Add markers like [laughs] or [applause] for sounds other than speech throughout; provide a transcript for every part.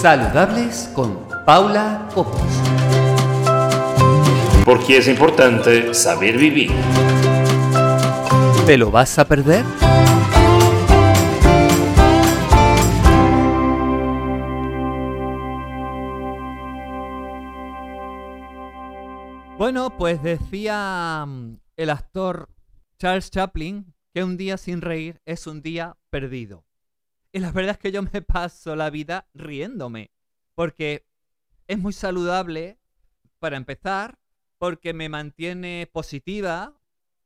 Saludables con Paula Copos. Porque es importante saber vivir. ¿Te lo vas a perder? Bueno, pues decía mm, el actor Charles Chaplin que un día sin reír es un día perdido. Y la verdad es que yo me [laughs] paso la vida riéndome, porque es muy saludable, para empezar, porque me mantiene positiva,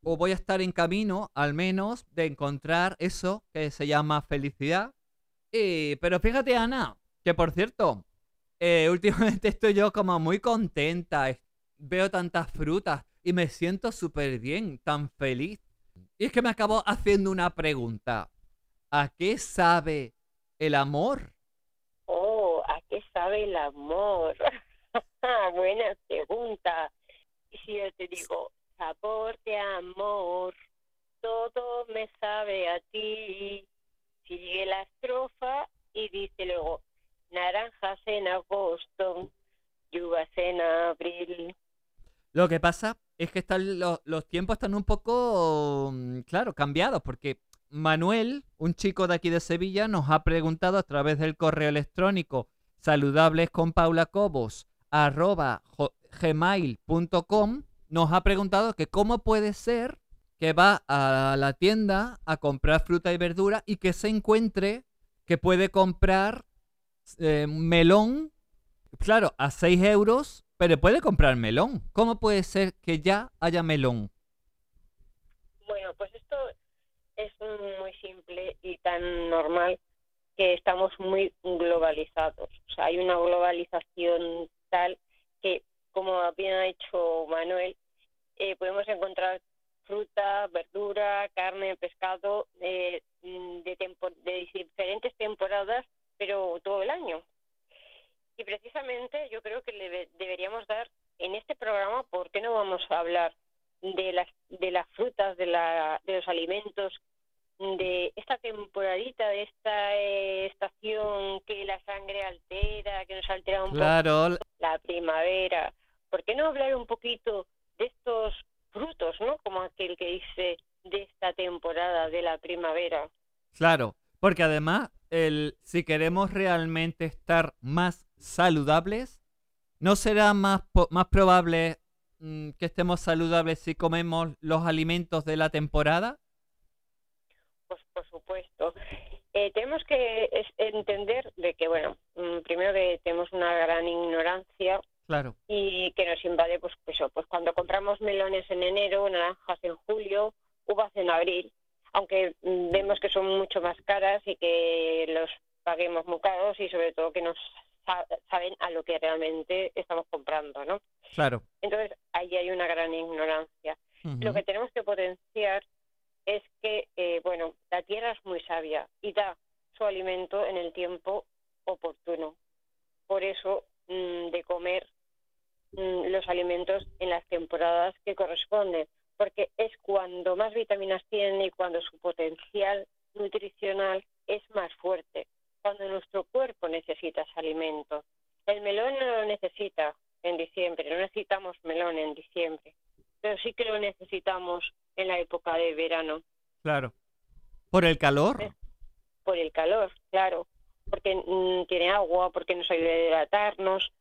o voy a estar en camino, al menos, de encontrar eso que se llama felicidad. Y, pero fíjate, Ana, que por cierto, eh, [laughs] últimamente estoy yo como muy contenta, veo tantas frutas y me siento súper bien, tan feliz. Y es que me acabo haciendo una pregunta. ¿A qué sabe el amor? Oh, ¿a qué sabe el amor? [laughs] Buena pregunta. Y si yo te digo, sabor de amor, todo me sabe a ti. Sigue la estrofa y dice luego, naranjas en agosto, lluvas en abril. Lo que pasa es que están los, los tiempos están un poco, mm, claro, cambiados, porque Manuel, un chico de aquí de Sevilla, nos ha preguntado a través del correo electrónico saludables con Paula Cobos arroba gmail.com nos ha preguntado que cómo puede ser que va a la tienda a comprar fruta y verdura y que se encuentre que puede comprar eh, melón, claro, a 6 euros, pero puede comprar melón. ¿Cómo puede ser que ya haya melón? Bueno, pues esto es muy simple y tan normal que estamos muy globalizados. O sea, hay una globalización tal que, como bien ha dicho Manuel, eh, podemos encontrar fruta, verdura, carne, pescado de, de, de diferentes temporadas, pero todo el año. Y precisamente yo creo que le deberíamos dar en este programa, ¿por qué no vamos a hablar de las de las frutas, de, la, de los alimentos, de esta temporadita, de esta eh, estación que la sangre altera, que nos altera un Claro. poco la primavera. ¿Por qué no hablar un poquito de estos frutos, no? Como aquel que dice de esta temporada de la primavera. Claro, porque además, el, si queremos realmente estar más saludables, ¿no será más, más probable mm, que estemos saludables si comemos los alimentos de la temporada? Pues por supuesto. Eh, tenemos que entender de que, bueno, mm, primero que tenemos una gran ignorancia Claro, y que nos invade, pues, pues, eso, pues cuando compramos melones en enero, naranjas en julio, uvas en abril, aunque mm, vemos que son mucho más caras y que los paguemos muy caros y sobre todo que nos saben a lo que realmente estamos comprando, ¿no? claro. Entonces, ahí hay una gran ignorancia. Lo que tenemos que potenciar es que, eh, bueno, la tierra es muy sabia y da su alimento en el tiempo oportuno. Por eso, mm, de comer mm, los alimentos en las temporadas que corresponden, porque es cuando más vitaminas tienen y cuando su potencial nutricional es más fuerte, cuando nuestro cuerpo necesita alimento. El melón no lo necesita en diciembre, no necesitamos melón en diciembre, pero sí que lo necesitamos en la época de verano, Claro. ¿Por el calor? Por el calor, claro, porque mm, tiene agua, porque nos ayuda a hidratarnos,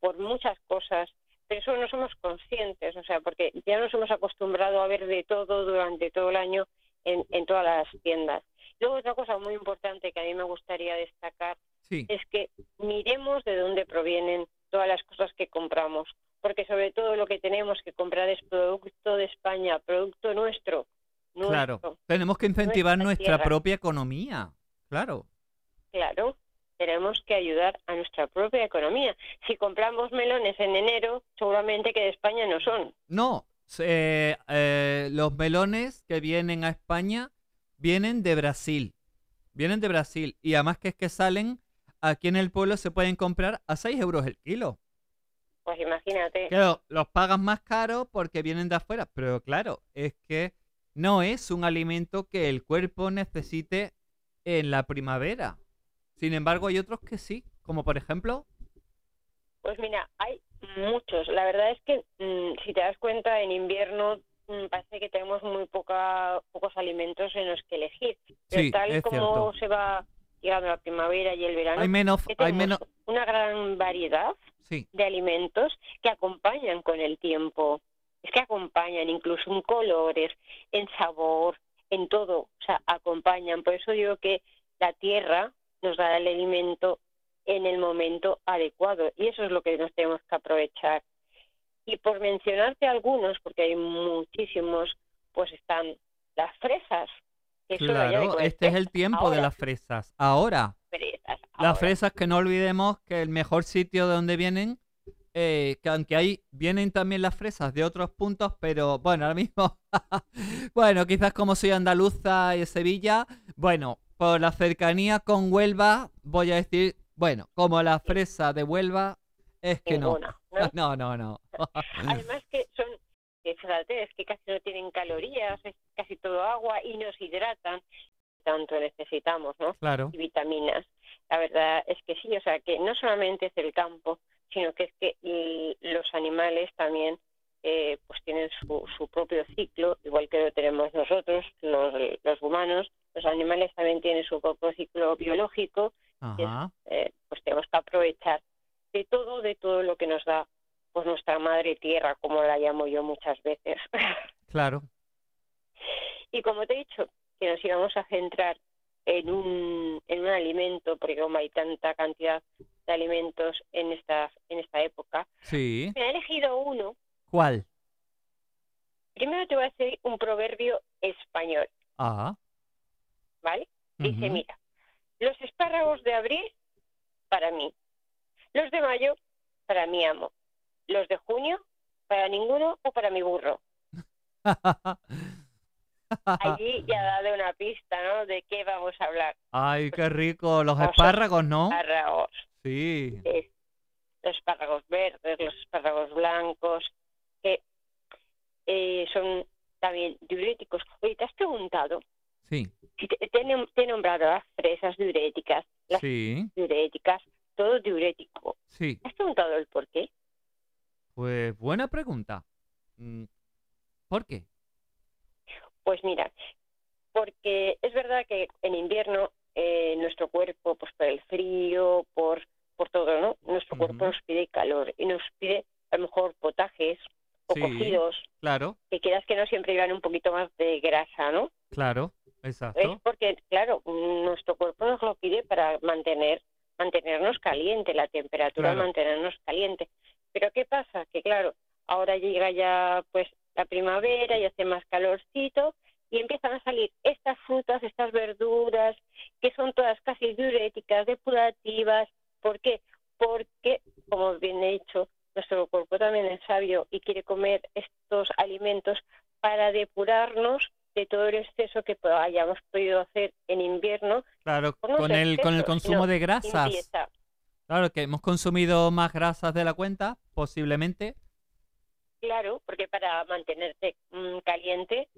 por muchas cosas, pero eso no somos conscientes, o sea, porque ya nos hemos acostumbrado a ver de todo durante todo el año en, en todas las tiendas. Luego otra cosa muy importante que a mí me gustaría destacar Sí. es que miremos de dónde provienen todas las cosas que compramos, porque sobre todo lo que tenemos que comprar es producto de España, producto nuestro. Claro. nuestro. Tenemos que incentivar nuestra nuestra propia economía. Claro. Claro, tenemos que ayudar a nuestra propia economía. Si compramos melones en enero, seguramente que de España no son. No, eh, los melones que vienen a España vienen de Brasil. Vienen de Brasil. Y además que es que salen aquí en el pueblo se pueden comprar a 6 euros el kilo. Pues imagínate. Claro, los pagan más caros porque vienen de afuera. Pero claro, es que no es un alimento que el cuerpo necesite en la primavera. Sin embargo, hay otros que sí, como por ejemplo, Pues mira, hay muchos. La verdad es que mm, si te das cuenta, en invierno mm, parece que tenemos muy poca, pocos alimentos en los que elegir. Pero Sí, tal es como cierto. se va llegando la primavera y el verano, hay menos, hay menos, una gran variedad sí, de alimentos que acompañan con el tiempo. Es que acompañan incluso en colores, en sabor, en todo. O sea, acompañan. Por eso digo que la tierra nos da el alimento en el momento adecuado. Y eso es lo que nos tenemos que aprovechar. Y por mencionarte algunos, porque hay muchísimos, pues están las fresas. claro, este es el tiempo de las fresas. Ahora, fresas. las fresas que no olvidemos que el mejor sitio de donde vienen, eh, que aunque ahí vienen también las fresas de otros puntos, pero bueno, ahora mismo, [laughs] bueno, quizás como soy andaluza y Sevilla, bueno, por la cercanía con Huelva, voy a decir, bueno, como la fresa de Huelva, es que no. Ninguna, ¿no? [laughs] No, no, no. [laughs] Además que son, que fíjate, es que casi no tienen calorías, es casi todo agua y nos hidratan, tanto necesitamos, ¿no? Claro, Y vitaminas. La verdad es que sí, o sea, que no solamente es el campo, sino que es que los animales también eh, pues tienen su, su propio ciclo, igual que lo tenemos nosotros, los, los humanos, los animales también tienen su propio ciclo biológico ajá, eh, pues tenemos que aprovechar de todo, de todo lo que nos da pues nuestra madre tierra, como la llamo yo muchas veces. [laughs] claro, y como te he dicho, que nos íbamos a centrar en un, en un alimento, porque como hay tanta cantidad de alimentos en esta, en esta época, sí. me he elegido uno. ¿Cuál? Primero te voy a decir un proverbio español, Ah, ¿vale? Dice, mira, los espárragos de abril, para mí. Los de mayo, para mi amo. Los de junio, para ninguno o para mi burro. Allí ya ha dado una pista, ¿no? De qué vamos a hablar. Ay, qué rico, los espárragos, ¿no? Espárragos. Sí. los espárragos verdes, los espárragos blancos, que eh, son también diuréticos. Oye, ¿te has preguntado? Sí, te, te he nombrado las fresas diuréticas, las sí, diuréticas, todo diurético. sí. ¿Te has preguntado el por qué? Pues buena pregunta. Mm, ¿Por qué? Pues mira, porque es verdad que en invierno eh, nuestro cuerpo, pues por el frío, por, por todo, ¿no? Nuestro cuerpo nos pide calor y nos pide a lo mejor potajes o Sí. cocidos, Claro, que quieras que no siempre llevan un poquito más de grasa, ¿no? claro, Es exacto. porque, claro, nuestro cuerpo nos lo pide para mantener mantenernos caliente, la temperatura Claro. mantenernos caliente. Pero ¿qué pasa? Que claro, ahora llega ya pues la primavera y hace más calorcito y empiezan a salir estas frutas, estas verduras, que son todas casi diuréticas, depurativas. ¿Por qué? Porque, como bien he dicho, nuestro cuerpo también es sabio y quiere comer estos alimentos para depurarnos de todo el exceso que hayamos podido hacer en invierno. Claro, con el, con el consumo de grasas. Limpieza. Claro, que hemos consumido más grasas de la cuenta, posiblemente. Claro, porque para mantenerte mm, caliente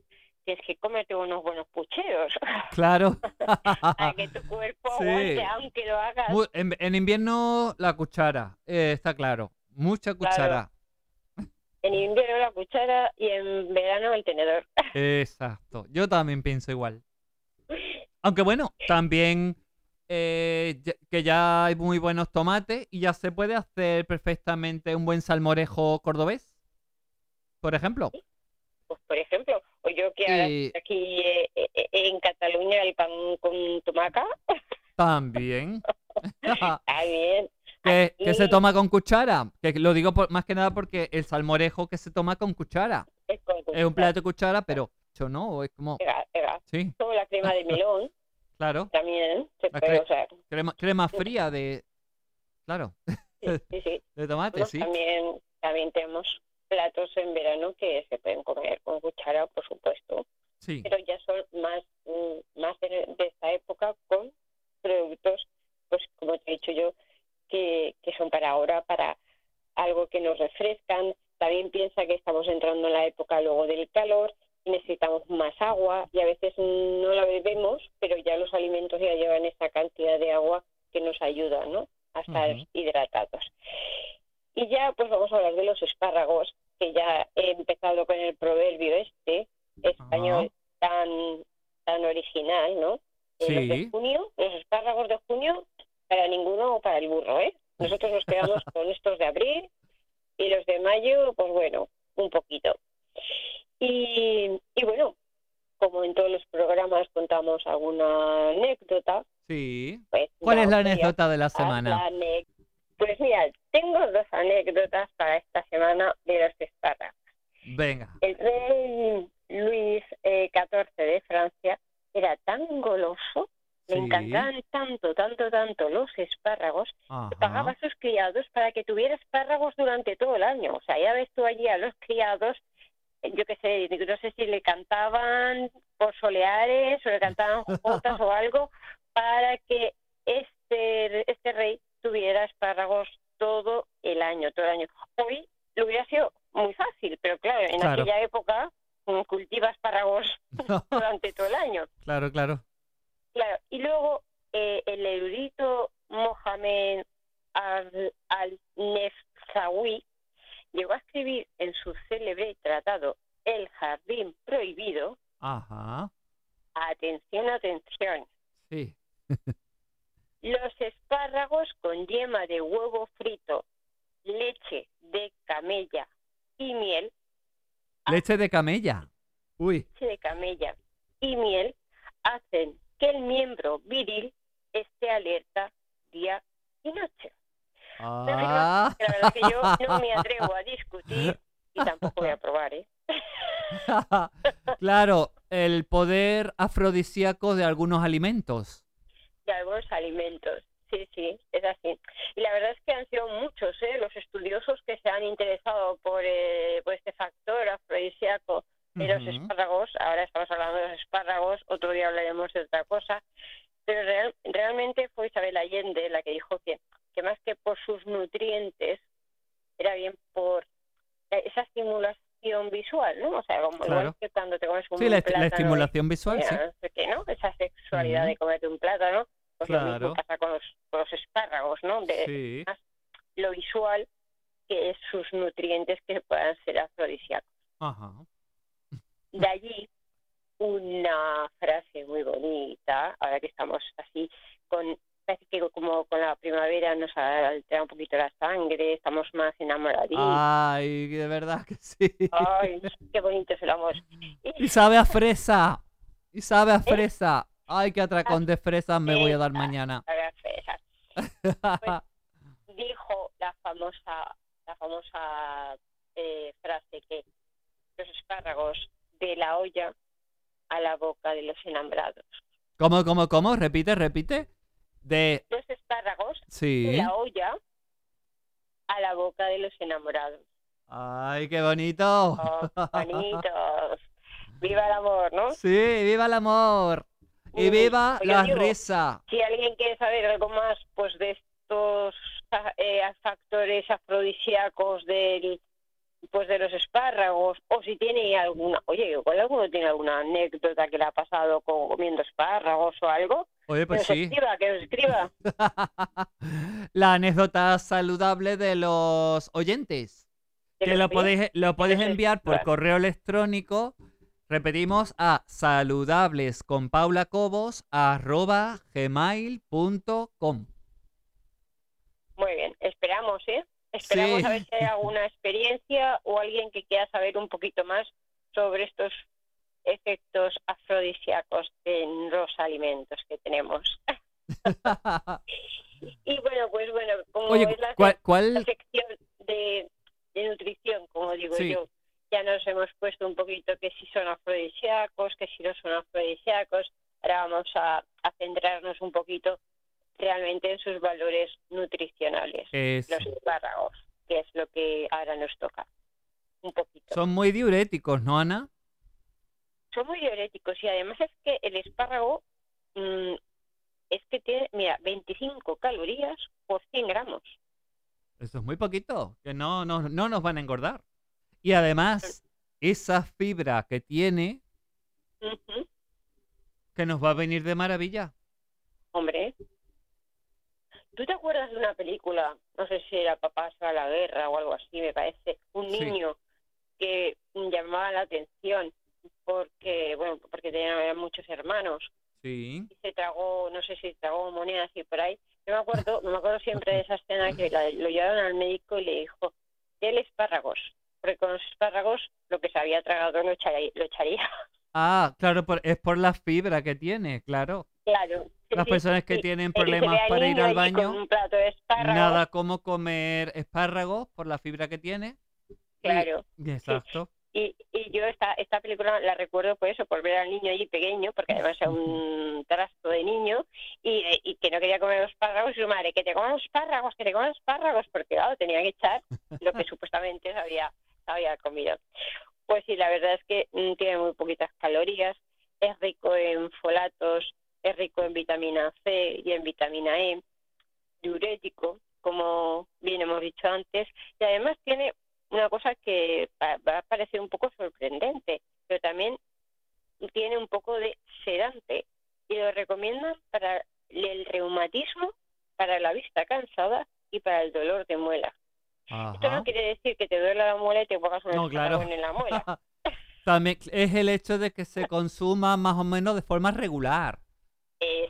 tienes que comerte unos buenos pucheros [laughs] Claro. para que tu [laughs] cuerpo Sí. aguante, aunque lo hagas. En invierno la cuchara, eh, está claro. Mucha Claro. cuchara. En invierno la cuchara y en verano el tenedor. [laughs] Exacto. Yo también pienso igual. Aunque bueno, también eh, que ya hay muy buenos tomates y ya se puede hacer perfectamente un buen salmorejo cordobés. Por ejemplo. Pues, por ejemplo, o yo que ahora Y- aquí eh, eh, eh, en Cataluña el pan con tomaca, También. está [laughs] bien. Que, que se toma con cuchara. Que lo digo por- más que nada porque el salmorejo que se toma con cuchara. Es, con Es un cuchara. plato de cuchara, pero yo no, es como... Pega, pega. Sí, Como la crema de melón [laughs] claro. también se La puede cre- usar. Crema, crema fría de... Claro, Sí, sí, sí. [laughs] de tomate, Nosotros sí. También, también tenemos platos en verano que se pueden comer con cuchara, por supuesto, Sí, pero ya son más, mm, más de, de esta época con productos, pues como te he dicho yo, que, que son para ahora, para algo que nos refrescan. También piensa que estamos entrando en la época luego del calor necesitamos más agua y a veces no la bebemos, pero ya los alimentos ya llevan esa cantidad de agua que nos ayudan, ¿no? A estar hidratados. Y ya, pues vamos a hablar de los espárragos, que ya he empezado con el proverbio este, español, tan, tan original, ¿no? Los de Sí. junio, los espárragos de junio, para ninguno o para el burro, ¿eh? Nosotros nos quedamos [laughs] con estos de abril y los de mayo, pues bueno, un poquito. Y, y bueno, como en todos los programas contamos alguna anécdota, Sí. pues ¿Cuál es la anécdota de la semana? la Pues mira, tengo dos anécdotas para esta semana de los espárragos. Venga. El rey Luis eh, XIV de Francia era tan goloso, le Sí. encantaban tanto, tanto, tanto los espárragos, que pagaba a sus criados para que tuviera espárragos durante todo el año. O sea, ya ves tú allí a los criados, yo qué sé, no sé si le cantaban por soleares o le cantaban jotas o [laughs] algo, para que este, este rey tuviera espárragos todo el año, todo el año. Hoy lo hubiera sido muy fácil, pero claro, en Claro. aquella época mm, cultiva espárragos [laughs] durante todo el año. claro, claro. Claro, y luego eh, el erudito Mohamed al- al-Nefzawi llegó a escribir en su célebre tratado El jardín prohibido, Ajá. atención, atención, Sí. [laughs] los espárragos con yema de huevo frito, leche de camella y miel, Leche de camella. Uy. leche de camella y miel hacen que el miembro viril esté alerta día y noche. Ah. La verdad que yo no me atrevo a discutir y tampoco voy a probar, ¿eh? [laughs] claro, el poder afrodisíaco de algunos alimentos. De algunos alimentos. Sí, sí, es así. Y la verdad es que han sido muchos ¿eh? los estudiosos que se han interesado por, eh, por este factor afrodisíaco de los espárragos. Ahora estamos hablando de los espárragos, otro día hablaremos de otra cosa. Pero real- realmente fue Isabel Allende la que dijo que, que más que por sus nutrientes, era bien por eh, esa estimulación visual, ¿no? O sea, como igual Claro. que cuando te comes un Sí, la, est- la plátano y- estimulación visual, sí. No sé qué, ¿no? Esa sexualidad de comerte un plátano, pues lo mismo Claro. pasa con los, con los espárragos, ¿no? De Sí. lo visual que es sus nutrientes que puedan ser afrodisíacos. Ajá. De allí una frase muy bonita, ahora que estamos así con parece que como con la primavera nos altera un poquito la sangre, estamos más enamoraditos. Ay, de verdad que sí. Ay, qué bonito es el amor. [laughs] Y sabe a fresa. Y sabe a fresa. Ay, qué atracón de fresas me voy a dar mañana. ahora, fresas. [laughs] dijo la famosa la famosa eh, frase que los espárragos de la olla a la boca de los enamorados. ¿Cómo, cómo, cómo? Repite, repite. De... Los espárragos de Sí. la olla a la boca de los enamorados. Ay, qué bonito. Oh, bonitos. Viva el amor, ¿no? Sí, viva el amor. Y viva la digo, risa. Si alguien quiere saber algo más, pues de estos eh, factores afrodisíacos del pues de los espárragos o si tiene alguna, oye, igual alguno tiene alguna anécdota que le ha pasado con- comiendo espárragos o algo, Oye, que pues nos sí. escriba, que nos escriba. [laughs] La anécdota saludable de los oyentes. Que Que nos lo podéis, lo podéis enviar por correo electrónico. Repetimos a saludables con Paula Cobos arroba gmail.com. Muy bien, esperamos, ¿eh? Esperamos Sí. a ver si hay alguna experiencia o alguien que quiera saber un poquito más sobre estos efectos afrodisíacos en los alimentos que tenemos. [laughs] Y bueno, pues bueno, como Oye, es la, ¿cuál, la cuál- sección de, de nutrición, como digo Sí. yo, ya nos hemos puesto un poquito que si son afrodisíacos, que si no son afrodisíacos. Ahora vamos a, a centrarnos un poquito realmente en sus valores nutricionales, es- los espárragos, que es lo que ahora nos toca. Un poquito. son muy diuréticos, ¿no, Ana? son muy diuréticos y además es que el espárrago mm, es que tiene, mira, 25 calorías por 100 gramos. Eso es muy poquito, que no, no, no nos van a engordar. Y además, esa fibra que tiene, que nos va a venir de maravilla. Hombre, ¿Tú te acuerdas de una película, no sé si era Papá se va a la guerra o algo así, me parece, un Sí. niño que llamaba la atención porque, bueno, porque tenía muchos hermanos Sí. y se tragó, no sé si tragó monedas y por ahí. Yo me acuerdo, me acuerdo siempre de esa escena que la- lo llevaron al médico y le dijo, el espárragos, porque con los espárragos lo que se había tragado lo echaría. Lo echaría. Ah, claro, por- es por la fibra que tiene, claro. claro. Las [laughs] personas que tienen Y problemas para ir al baño, un plato de espárragos. nada como comer espárragos por la fibra que tiene. Y- Claro. Exacto. Y, y yo esta, esta película la recuerdo por eso, por ver al niño allí pequeño, porque además era un [laughs] trasto de niño, y, y que no quería comer los espárragos, y su madre, que te coman los espárragos, que te coman los espárragos, porque claro, tenía que echar lo que [laughs] supuestamente había, había comido. Pues sí, la verdad es que mm, tiene muy poquitas calorías, es rico en folatos, rico en vitamina C y en vitamina E, diurético, como bien hemos dicho antes, y además tiene una cosa que va a parecer un poco sorprendente, pero también tiene un poco de sedante y lo recomiendan para el reumatismo, para la vista cansada y para el dolor de muela. Esto no quiere decir que te duela la muela y te pongas un No, claro. en la muela. [laughs] También es el hecho de que se consuma más o menos de forma regular.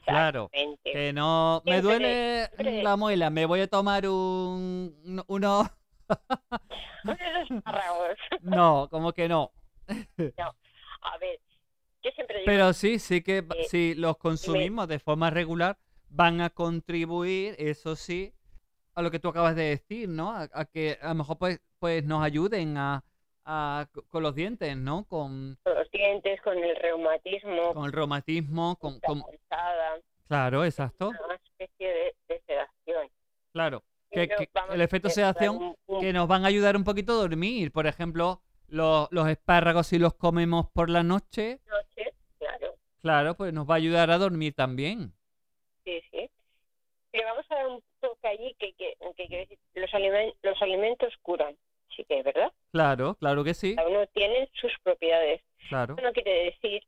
Claro. Que no me duele la muela, me voy a tomar un un- uno. [laughs] Unos espárragos. No, como que no. A ver, yo siempre digo Pero sí, sí que Eh, si los consumimos de forma regular, van a contribuir, eso sí, a lo que tú acabas de decir, ¿no? A, a que a lo mejor pues, pues nos ayuden a, a- co- con los dientes, ¿no? Con, con los dientes, con el reumatismo, con el reumatismo, con, con- cansada, Claro, exacto, una especie de, de sedación. claro. Que, que el efecto sedación que nos van a ayudar un poquito a dormir. Por ejemplo, los, los espárragos si los comemos por la noche, noche, claro, claro, pues nos va a ayudar a dormir también. sí, sí. Pero vamos a dar un toque allí que, que, que decir, los, alimen- los alimentos curan, sí que es verdad. Claro, claro que sí, Cada uno tiene sus propiedades. claro. Eso no quiere decir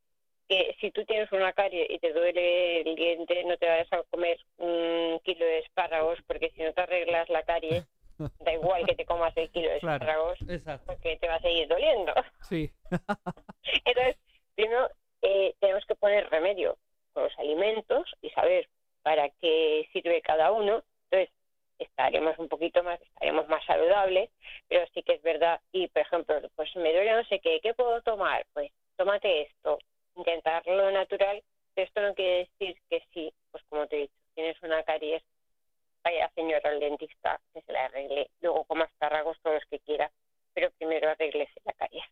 que si tú tienes una carie y te duele el diente, no te vayas a comer un kilo de espárragos, porque si no te arreglas la carie, [laughs] da igual que te comas el kilo de Claro. espárragos, Exacto. porque te va a seguir doliendo. Sí, [laughs] Entonces, primero eh, tenemos que poner remedio con los alimentos y saber para qué sirve cada uno. Entonces, estaremos un poquito más, estaremos más saludables, pero sí que es verdad. Y, por ejemplo, pues me duele no sé qué, ¿qué puedo tomar? Pues tómate esto, intentarlo natural. Pero esto no quiere decir que sí, pues como te he dicho, tienes una caries, vaya señora al dentista, que se la arregle, luego coma espárragos todos los que quiera, pero primero arreglese la caries.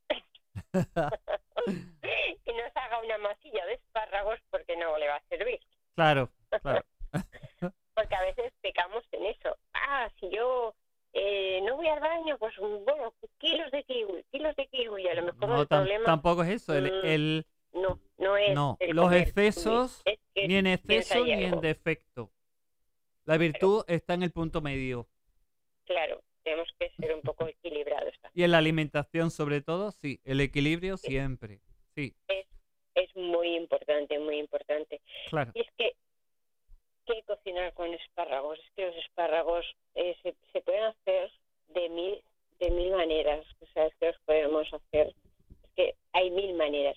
que no se haga una masilla de espárragos porque no le va a servir. claro, claro. Porque a veces pecamos en eso. Ah, si yo eh, no voy al baño, pues bueno, kilos de kiwi, kilos de kiwi. Y a lo mejor No, el tam- problema tampoco es eso. El, mm, el- no, no es. no, el los comer excesos, kiwi, es que ni en piensa exceso ahí ni en algo. defecto. La virtud está en el punto medio. Claro, tenemos que ser un poco equilibrados. Y en la alimentación, sobre todo, sí. El equilibrio siempre. Sí, Es muy importante, muy importante. claro. Y es que, ¿qué cocinar con espárragos? Es que los espárragos eh, se, se pueden hacer de mil, de mil maneras. O sea, es que los podemos hacer. Es que hay mil maneras.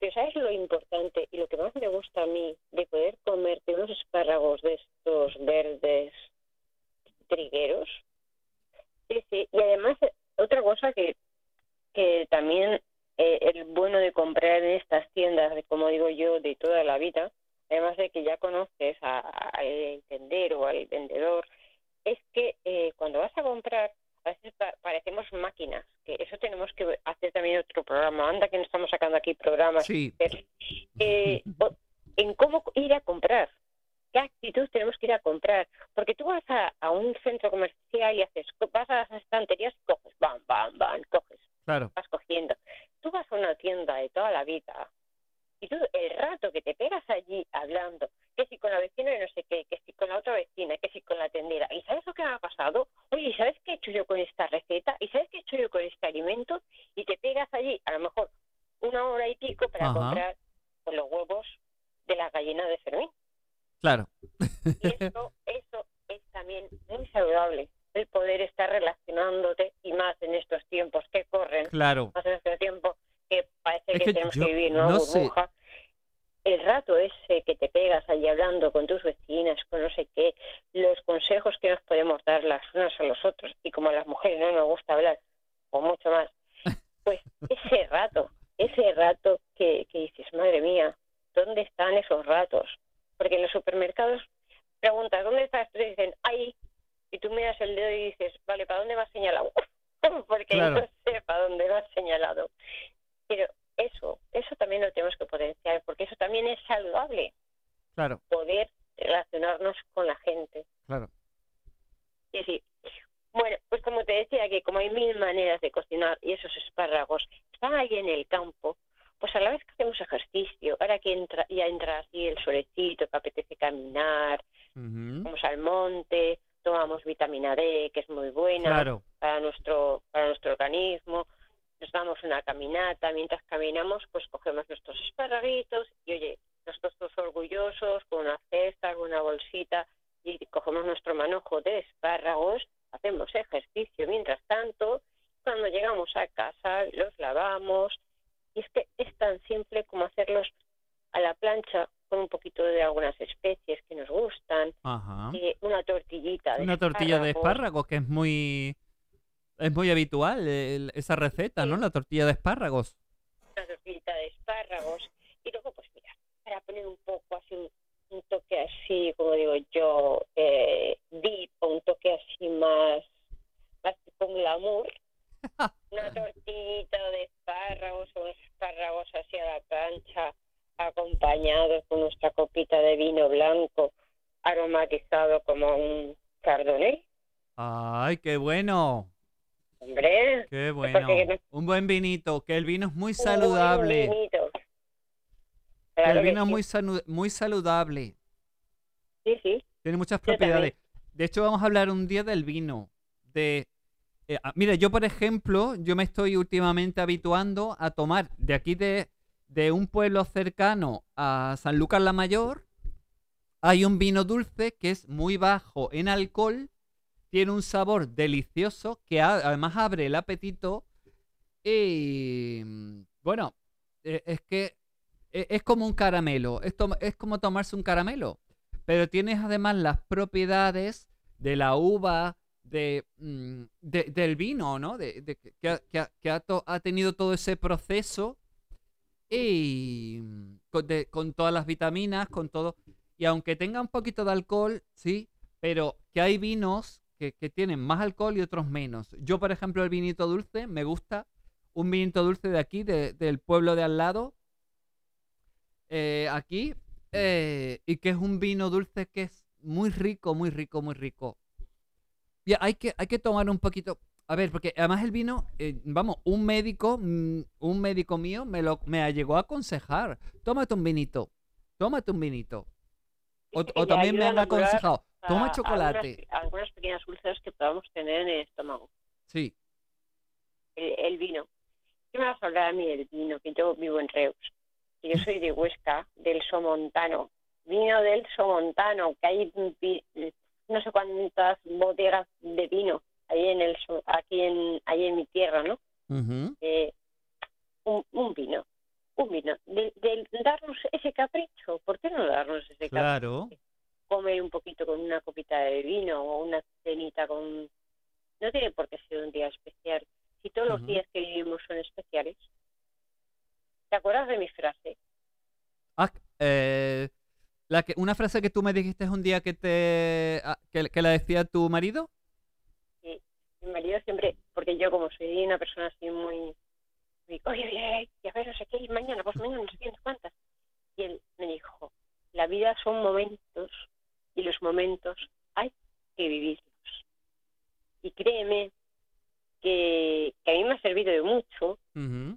Pero ¿sabes lo importante y lo que más me gusta a mí de poder comerte unos espárragos de estos verdes trigueros? Sí, sí. Y además, eh, otra cosa que, que también eh, el bueno de comprar en estas tiendas, de, como digo yo, de toda la vida, además de que ya conoces a- al tendero o al vendedor, es que eh, cuando vas a comprar, a veces pa- parecemos máquinas, que eso tenemos que hacer también otro programa. Anda que no estamos sacando aquí programas. Sí, pero, eh, o- en cómo ir a comprar. ¿Qué actitud tenemos que ir a comprar? Porque tú vas a, a un centro comercial y haces, vas a las estanterías y coges, bam, bam, bam, coges claro. vas cogiendo. Tú vas a una tienda de toda la vida y tú el rato que te pegas allí hablando, que si con la vecina de no sé qué, que si con la otra vecina, que si con la tendera, ¿y sabes lo que me ha pasado? Oye, ¿sabes qué he hecho yo con esta receta? ¿Y sabes qué he hecho yo con este alimento? Y te pegas allí a lo mejor una hora y pico para Ajá. comprar pues, los huevos de la gallina de Fermín. Claro. Y eso, eso, también muy saludable el poder estar relacionándote y más en estos tiempos Claro. más en este tiempo que parece Es que, que tenemos yo que vivir en una no sé. burbuja. El rato ese que te pegas allí hablando con tus vecinas, con no sé qué, los consejos que nos podemos dar las unas a los otros, y como a las mujeres no nos gusta hablar, o mucho más, pues ese rato, ese rato que, que dices, madre mía, ¿dónde están esos ratos? Porque en los supermercados preguntas, ¿dónde estás? Te dicen, ahí, y tú miras el dedo y dices, vale, ¿para dónde vas señalado? Porque Claro. no sé para dónde vas señalado. Pero eso, eso también lo tenemos que potenciar, porque eso también es saludable, Claro, poder relacionarnos con la gente. claro. Sí, sí. Bueno, pues como te decía, que como hay mil maneras de cocinar y esos espárragos están ahí en el campo, pues a la vez que hacemos ejercicio, ahora que entra, ya entra así el solecito, que apetece caminar, Ujú. vamos al monte, tomamos vitamina D, que es muy buena Claro, para nuestro, para nuestro organismo, nos damos una caminata, mientras caminamos, pues cogemos nuestros esparraguitos y oye, nosotros todos orgullosos, con una cesta, con una bolsita, y cogemos nuestro manojo de espárragos, hacemos ejercicio mientras tanto, cuando llegamos a casa los lavamos, y es que es tan simple como hacerlos a la plancha con un poquito de algunas especies que nos gustan, ajá. y una tortillita de Una tortilla de espárragos. espárragos que es muy es muy habitual el- esa receta, ¿no? La tortilla de espárragos. una tortillita de espárragos y luego pues mira para poner un poco así un, un toque así como digo yo eh, deep o un toque así más más tipo glamour [laughs] una tortillita de espárragos o unos espárragos así a la plancha acompañados con nuestra copita de vino blanco aromatizado como un chardonnay Ay, qué bueno. Hombre Qué bueno. no- Un buen vinito, que el vino es muy un saludable. buen vinito. Que el vino es sí. muy saludable. sí sí Tiene muchas propiedades. De hecho, vamos a hablar un día del vino. De, eh, ah, mira, yo por ejemplo, yo me estoy últimamente habituando a tomar de aquí de, de un pueblo cercano a San Lucas la Mayor. Hay un vino dulce que es muy bajo en alcohol, tiene un sabor delicioso que además abre el apetito y mm, bueno, eh, es que eh, es como un caramelo, es, es como tomarse un caramelo pero tienes además las propiedades de la uva, de, mm, de- del vino, ¿no? De, que, ha, tenido todo ese proceso y mm, con, con todas las vitaminas, con todo. Y aunque tenga un poquito de alcohol, sí, pero que hay vinos que, que tienen más alcohol y otros menos. Yo, por ejemplo, el vinito dulce, me gusta un vinito dulce de aquí, de- del pueblo de al lado, eh, aquí, eh, y que es un vino dulce que es muy rico, muy rico, muy rico. Y hay que, hay que tomar un poquito. A ver, porque además el vino, eh, vamos, un médico, mm, un médico mío me lo me llegó a aconsejar. Tómate un vinito, tómate un vinito. O, o también me han aconsejado, toma chocolate. Algunas, algunas pequeñas úlceras que podamos tener en el estómago. Sí, El, el vino. ¿Qué me vas a hablar a mí del vino? Que yo vivo en Reus. Que yo soy de Huesca, del Somontano. Vino del Somontano, que hay no sé cuántas bodegas de vino ahí en el aquí en ahí en mi tierra, ¿no? Eh, un, un vino, un vino. De, de darnos ese capricho, ¿por qué no darnos ese capricho? claro. Comer un poquito con una copita de vino o una cenita con... No tiene por qué ser un día especial. Si todos los días que vivimos son especiales. ¿Te acuerdas de mi frase? Ah, eh, la que, una frase que tú me dijiste un día que te ah, que, que la decía tu marido. Mi marido siempre, porque yo como soy una persona así muy... muy oye, oye, y a ver, no sé qué, y mañana, pues mañana, no sé qué, no sé cuántas. Y él me dijo, la vida son momentos y los momentos hay que vivirlos. Y créeme que, que a mí me ha servido de mucho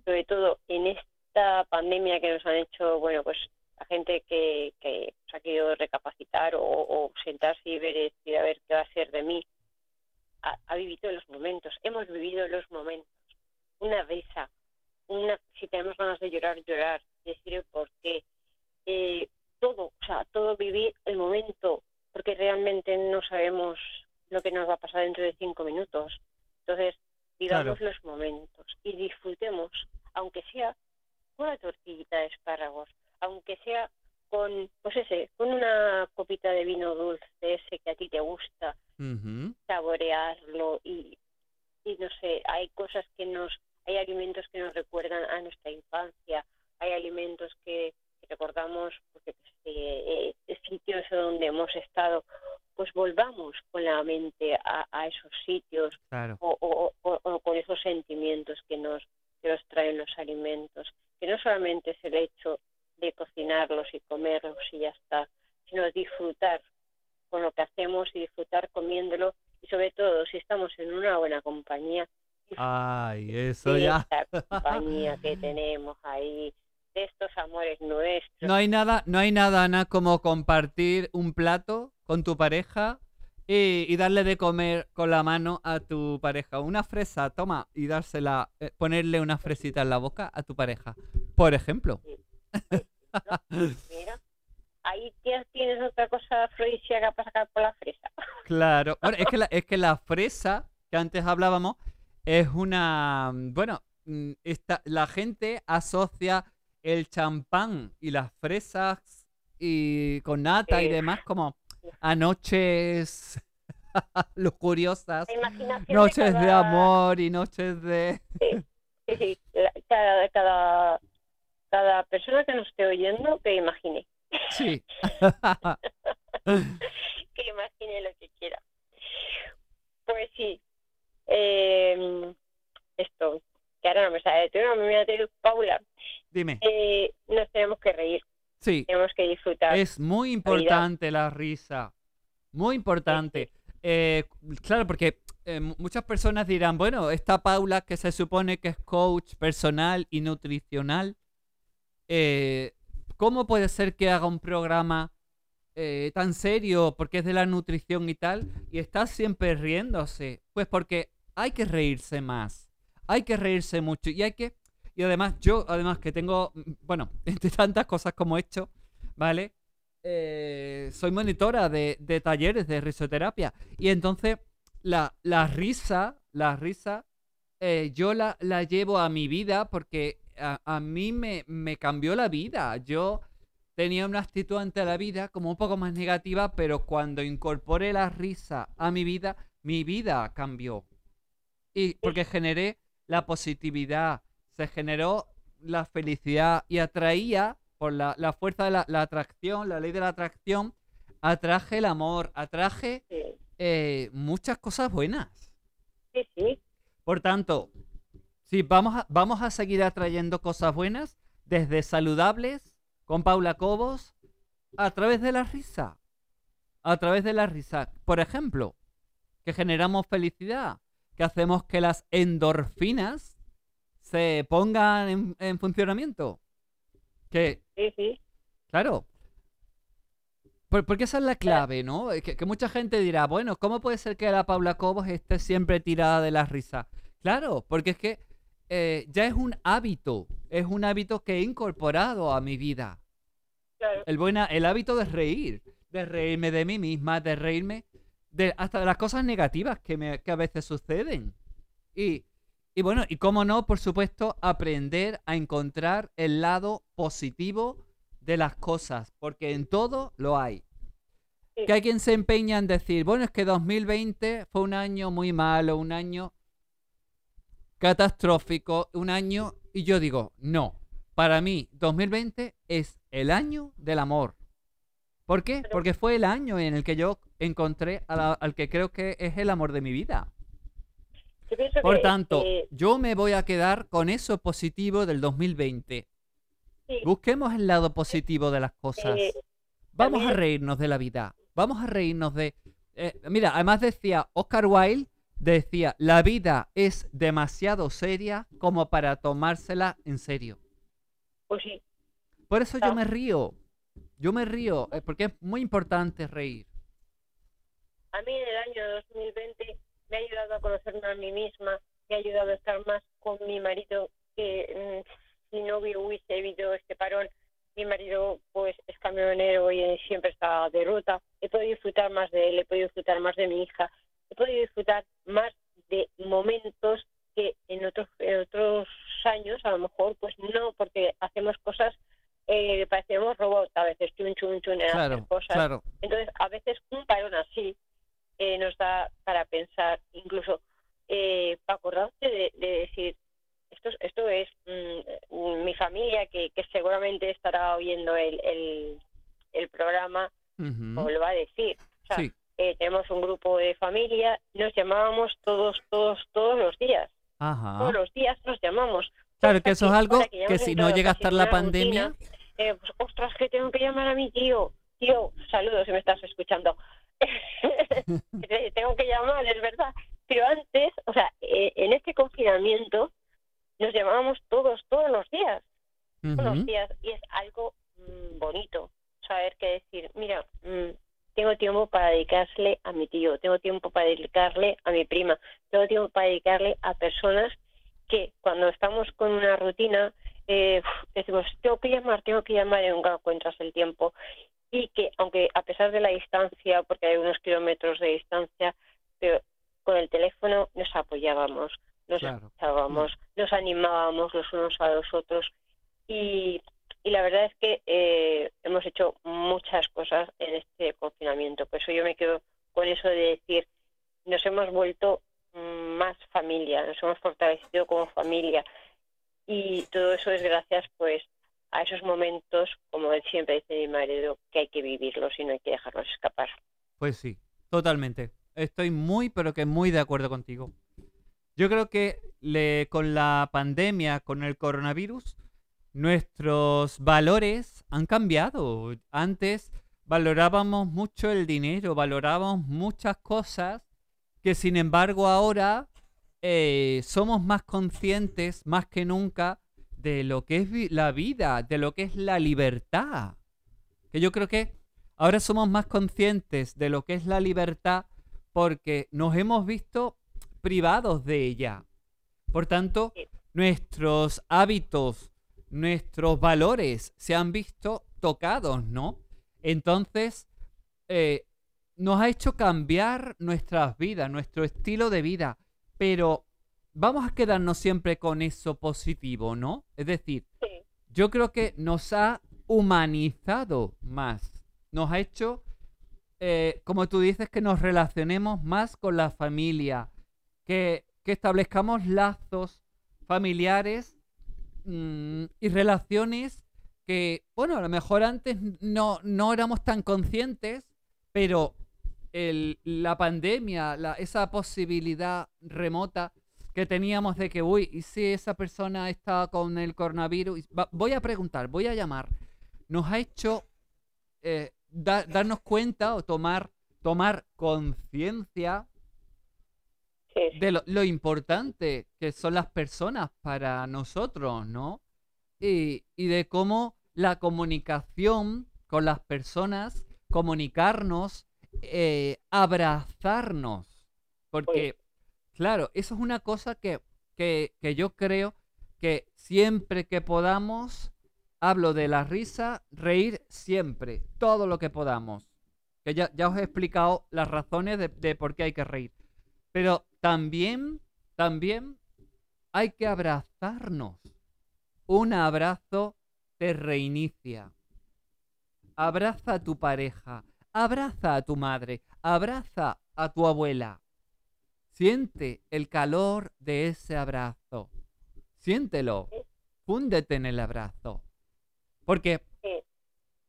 sobre todo en esta pandemia que nos han hecho, bueno, pues la gente que, que se ha querido recapacitar o, o sentarse y ver, decir, a ver qué va a ser de mí, ha, ha vivido los momentos, hemos vivido los momentos. Una risa, una, si tenemos ganas de llorar, llorar, decir por qué. Eh, todo, o sea, todo vivir el momento, porque realmente no sabemos lo que nos va a pasar dentro de cinco minutos. Entonces, vivamos los momentos y disfrutemos, aunque sea con una tortillita de espárragos, aunque sea con, pues ese, con una copita de vino dulce, ese que a ti te gusta, saborearlo y, y no sé, hay cosas que nos, hay alimentos que nos recuerdan a nuestra infancia, hay alimentos que, recordamos porque pues, eh, eh, sitios donde hemos estado, pues volvamos con la mente a, esos sitios o, con esos sentimientos que nos, que nos traen los alimentos, que no solamente es el hecho de cocinarlos y comerlos y ya está, sino disfrutar con lo que hacemos y disfrutar comiéndolo y sobre todo si estamos en una buena compañía. Ay, eso ya. compañía que [laughs] tenemos ahí, de estos amores nuestros. No hay nada, no hay nada, Ana, como compartir un plato con tu pareja y, darle de comer con la mano a tu pareja. Una fresa, toma, y dársela, eh, ponerle una fresita en la boca a tu pareja, por ejemplo. Mira, ahí tienes otra cosa afrodisíaca para sacar por la fresa. [laughs] Claro, es que la, es que la fresa que antes hablábamos es una, bueno, mm, esta, la gente asocia el champán y las fresas y con nata y demás como a noches [laughs] lujuriosas, noches de, amor y noches de... Sí, sí, Cada, cada, cada persona que nos esté oyendo que imagine. Sí. [laughs] que imagine lo que quiera. Pues sí. Eh, esto, que ahora no me sale. Tú no me Paula. Dime. Eh, nos tenemos que reír. Sí. Tenemos que disfrutar. Es muy importante la risa. Muy importante. Eh, claro, porque eh, muchas personas dirán, bueno, esta Paula que se supone que es coach personal y nutricional, ¿cómo puede ser que haga un programa tan serio porque es de la nutrición y tal y está siempre riéndose? Pues porque hay que reírse más, hay que reírse mucho y hay que y además, yo, además que tengo, mm, bueno, [laughs] entre tantas cosas como he hecho, ¿vale? Eh, soy monitora de, talleres de risoterapia. Y entonces, la, risa, la risa, eh, yo la, la, llevo a mi vida porque a, mí me, me, cambió la vida. Yo tenía una actitud ante la vida como un poco más negativa, pero cuando incorporé la risa a mi vida, mi vida cambió. Y porque generé la positividad, se generó la felicidad y atraía por la, fuerza de la, atracción, la ley de la atracción, atraje el amor, atraje eh, muchas cosas buenas. Sí, sí. Por tanto, sí, vamos a, vamos a seguir atrayendo cosas buenas desde saludables con Paula Cobos a través de la risa. A través de la risa. Por ejemplo, que generamos felicidad, que hacemos que las endorfinas se pongan en, funcionamiento. Que, sí, sí. Claro. porque esa es la clave, ¿no? Que, mucha gente dirá, bueno, ¿cómo puede ser que la Paula Cobos esté siempre tirada de la risa? Claro, porque es que eh, ya es un hábito, es un hábito que he incorporado a mi vida. Claro. El, buena, el hábito de reír, de reírme de mí misma, de reírme de hasta de las cosas negativas que, me, que a veces suceden. Y y bueno, y cómo no, por supuesto, aprender a encontrar el lado positivo de las cosas, porque en todo lo hay. Que hay quien se empeña en decir, bueno, es que 2020 fue un año muy malo, un año catastrófico, un año, y yo digo, no, para mí 2020 es el año del amor. ¿Por qué? Porque fue el año en el que yo encontré al que creo que es el amor de mi vida. Por tanto, eh, yo me voy a quedar con eso positivo del 2020. Busquemos el lado positivo de las cosas. Eh, Vamos a reírnos de la vida. Vamos a reírnos de... Eh, mira, además decía Oscar Wilde, decía, la vida es demasiado seria como para tomársela en serio. Pues sí. Por eso yo me río. Yo me río, porque es muy importante reír. A mí en el año 2020 me ha ayudado a conocerme a mí misma, me ha ayudado a estar más con mi marido, que mm, si no hubiese habido este parón, mi marido pues es camionero y siempre está de ruta, he podido disfrutar más de él, he podido disfrutar más de mi hija, podido disfrutar más de momentos que en otros, en otros años a lo mejor pues no, porque hacemos cosas eh, parecemos robots a veces, chun, chun, chun, en hacer cosas. claro. Entonces, a veces un parón así eh, nos da para pensar, incluso eh, para acordarte de, de decir, esto, esto es mm, mi familia que, que seguramente estará oyendo el, el, el programa, o lo va a decir. O sea, eh, tenemos un grupo de familia, nos llamábamos todos, todos, todos los días. Ajá. Todos los días nos llamamos. Claro, que eso es algo que, si no llega a estar la pandemia... eh, pues, ostras, que tengo que llamar a mi tío. Tío, saludos si me estás escuchando. [laughs] tengo que llamar, es verdad. Pero antes, o sea, eh, en este confinamiento nos llamábamos todos, todos los días. Todos los días. Y es algo mm, bonito saber que decir, mira, mm, tengo tiempo para dedicarle a mi tío, tengo tiempo para dedicarle a mi prima, tengo tiempo para dedicarle a personas que cuando estamos con una rutina eh, decimos, tengo que llamar, tengo que llamar y nunca encuentras el tiempo. Y que aunque a pesar de la distancia, porque hay unos kilómetros de distancia, pero con el teléfono nos apoyábamos, nos escuchábamos, nos animábamos los unos a los otros. Y, y la verdad es que eh, hemos hecho muchas cosas en este confinamiento. Por eso yo me quedo con eso de decir, nos hemos vuelto mm, más familia, nos hemos fortalecido como familia. Y todo eso es gracias pues a esos momentos, como siempre dice mi marido, que hay que vivirlos y no hay que dejarlos escapar. Pues sí, totalmente. Estoy muy, pero que muy de acuerdo contigo. Yo creo que con la pandemia, con el coronavirus, nuestros valores han cambiado. Antes valorábamos mucho el dinero, valorábamos muchas cosas que sin embargo ahora eh, somos más conscientes más que nunca de lo que es la vida, de lo que es la libertad. Que yo creo que ahora somos más conscientes de lo que es la libertad porque nos hemos visto privados de ella. Por tanto, nuestros hábitos, nuestros valores se han visto tocados, ¿no? Entonces, eh, nos ha hecho cambiar nuestras vidas, nuestro estilo de vida, pero vamos a quedarnos siempre con eso positivo, ¿no? Es decir, yo creo que nos ha humanizado más, nos ha hecho, eh, como tú dices, que nos relacionemos más con la familia, que, que establezcamos lazos familiares mm, y relaciones que, bueno, a lo mejor antes no, no éramos tan conscientes, pero el, la pandemia, la, esa posibilidad remota que teníamos de que, uy, ¿y si esa persona está con el coronavirus? voy a preguntar, voy a llamar. Nos ha hecho eh, darnos cuenta o tomar, tomar conciencia de lo, lo, importante que son las personas para nosotros, ¿no? Y, y de cómo la comunicación con las personas, comunicarnos, eh, abrazarnos. Porque Claro, eso es una cosa que, yo creo que siempre que podamos, hablo de la risa, reír siempre, todo lo que podamos. Que ya, ya os he explicado las razones de, de por qué hay que reír. Pero también, también hay que abrazarnos. Un abrazo te reinicia. Abraza a tu pareja, abraza a tu madre, abraza a tu abuela, Siente el calor de ese abrazo. Siéntelo. Fúndete en el abrazo. Porque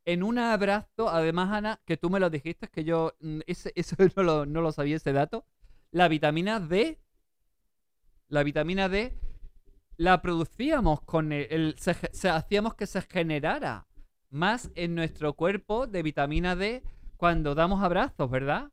en un abrazo, además, Ana, que tú me lo dijiste, que yo mm, ese, [laughs] eso no lo, no lo sabía ese dato, la vitamina D, la vitamina D la producíamos con el, se, hacíamos que se generara más en nuestro cuerpo de vitamina D cuando damos abrazos, ¿verdad?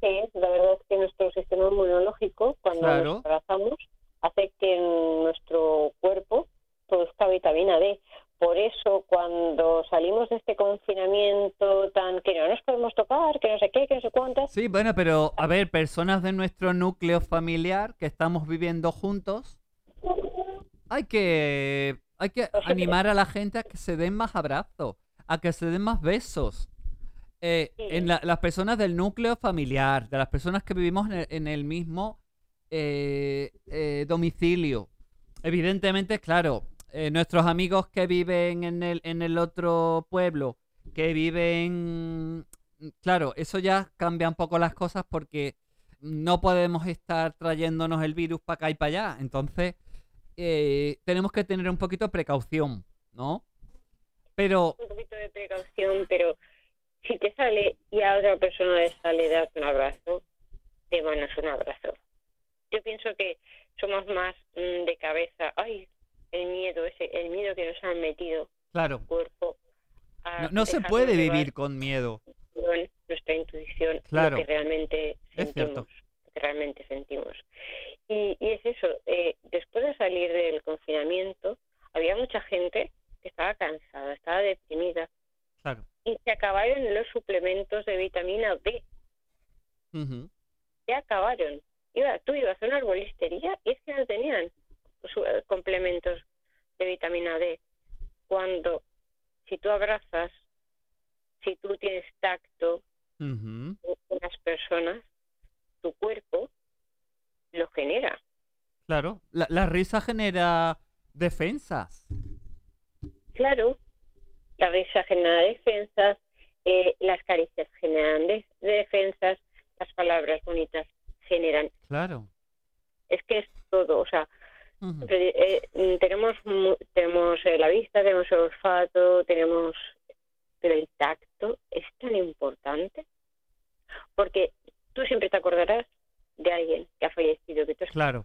Sí, la verdad es que nuestro sistema inmunológico, cuando nos abrazamos, hace que en nuestro cuerpo produzca vitamina D. Por eso, cuando salimos de este confinamiento tan que no nos podemos tocar, que no sé qué, que no sé cuántas. Sí, bueno, pero a ver, personas de nuestro núcleo familiar que estamos viviendo juntos, hay que, hay que animar a la gente a que se den más abrazos, a que se den más besos. Eh, en la- las personas del núcleo familiar, de las personas que vivimos en el, en el mismo eh, eh, domicilio. Evidentemente, claro, eh, nuestros amigos que viven en el, en el otro pueblo, que viven... Claro, eso ya cambia un poco las cosas porque no podemos estar trayéndonos el virus para acá y para allá. Entonces, eh, tenemos que tener un poquito de precaución, ¿no? Pero, Un poquito de precaución, pero si te sale y a otra persona le sale darte un abrazo, te mandas un abrazo. Yo pienso que somos más mm, de cabeza. Ay, el miedo ese, el miedo que nos han metido claro, al cuerpo. no, no se puede vivir con miedo. nuestra intuición, Claro. lo que realmente Es cierto. lo que realmente sentimos. Y, y es eso, eh, después de salir del confinamiento, había mucha gente que estaba cansada, estaba deprimida, Claro. Y se acabaron los suplementos de vitamina D, se acabaron. Iba, tú ibas a una arbolistería y es que no tenían su- eh, complementos de vitamina D. Cuando, si tú abrazas, si tú tienes tacto Ujú. con las personas, tu cuerpo lo genera. Claro. La, la risa genera defensas. Claro, la risa genera defensas, eh, las caricias generan de- defensas, las palabras bonitas generan. Claro. Es que es todo, o sea, eh, tenemos tenemos eh, la vista, tenemos el olfato, tenemos pero el tacto es tan importante porque tú siempre te acordarás de alguien que ha fallecido, que tú has Claro.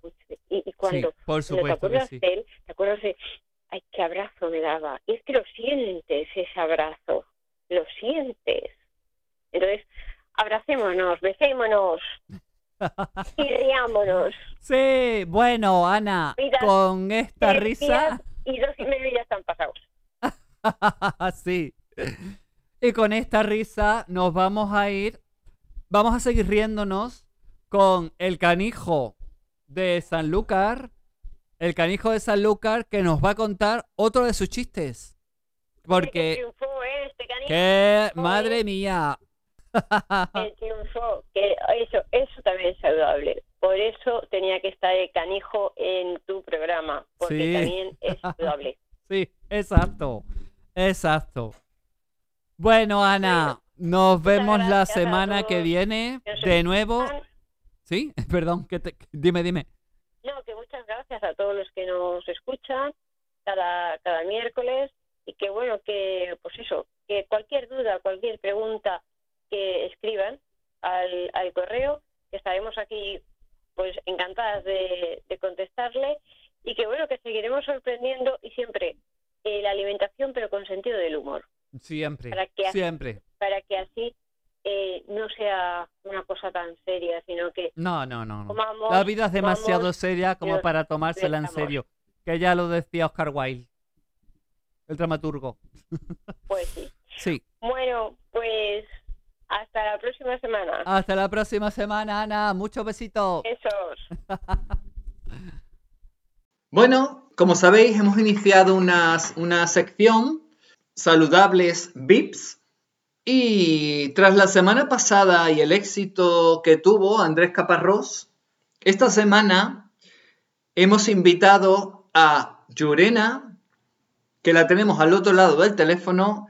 y, y Sí, cuando, por cuando te supuesto que acuerdas sí. de él, te acuerdas de ay qué abrazo me daba y es que lo sientes ese abrazo, lo sientes. Entonces abracémonos, besémonos [laughs] y riámonos. Sí, bueno, Ana, Mira, con esta risa. y dos y medio ya están pasados. [laughs] sí. Y con esta risa nos vamos a ir. Vamos a seguir riéndonos con el canijo de Sanlúcar. El canijo de Sanlúcar que nos va a contar otro de sus chistes. Que Porque. triunfó ¿eh? este canijo. ¡Qué madre mía! [laughs] que triunfó, que eso, eso también es saludable. Por eso tenía que estar el canijo en tu programa, porque Sí. también es [laughs] saludable. Sí, exacto. Exacto. Bueno, Ana, nos Muchas vemos la semana que viene. Que De nuevo. Sí, [laughs] perdón, que te- dime, dime. Gracias a todos los que nos escuchan cada, cada miércoles y que bueno, que pues eso, que cualquier duda, cualquier pregunta que escriban al, al correo, que estaremos aquí pues encantadas de, de contestarle y que bueno, que seguiremos sorprendiendo y siempre eh, la alimentación pero con sentido del humor, Siempre, Para que así- siempre. para que así eh, no sea una cosa tan seria, sino que No, no, no. no. comamos, La vida es demasiado comamos, seria como para tomársela en serio. Que ya lo decía Oscar Wilde, el dramaturgo. [laughs] pues sí. Sí. Bueno, pues hasta la próxima semana. Hasta la próxima semana, Ana. Muchos besitos. Besos. [laughs] Bueno, como sabéis, hemos iniciado unas- una sección saludables VIPs y tras la semana pasada y el éxito que tuvo Andrés Caparrós, esta semana hemos invitado a Yurena, que la tenemos al otro lado del teléfono,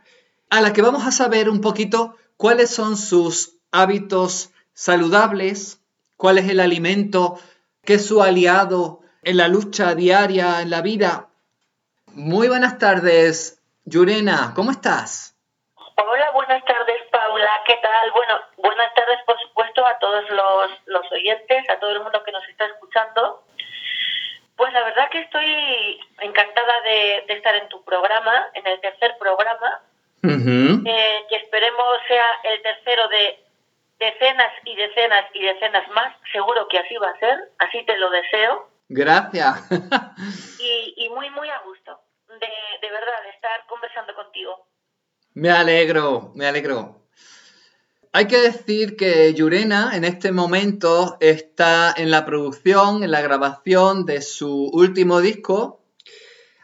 a la que vamos a saber un poquito cuáles son sus hábitos saludables, cuál es el alimento que es su aliado en la lucha diaria, en la vida. Muy buenas tardes, Yurena, ¿cómo estás? Hola. ¿Qué tal? Bueno, buenas tardes, por supuesto, a todos los, los oyentes, a todo el mundo que nos está escuchando. Pues la verdad que estoy encantada de, de estar en tu programa, en el tercer programa, eh, que esperemos sea el tercero de decenas y decenas y decenas más. Seguro que así va a ser, así te lo deseo. Gracias. Y, y muy, muy a gusto, de, de verdad, de estar conversando contigo. me alegro, me alegro. Hay que decir que Yurena en este momento está en la producción, en la grabación de su último disco.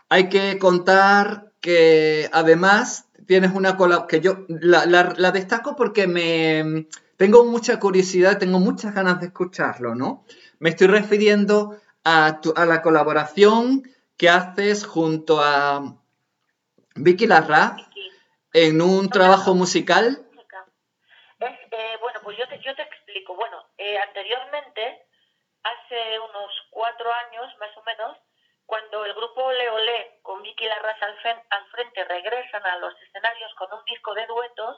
Hay que contar que además tienes una cola que yo la, la- la destaco porque me tengo mucha curiosidad, tengo muchas ganas de escucharlo, ¿no? Me estoy refiriendo a, tu- a la colaboración que haces junto a Vicky Larraz en un trabajo musical. música. Es, eh, bueno, pues yo te, yo te explico. Bueno, eh, anteriormente, hace unos cuatro años más o menos, cuando el grupo Ole con Vicky Larraz al, al frente regresan a los escenarios con un disco de duetos,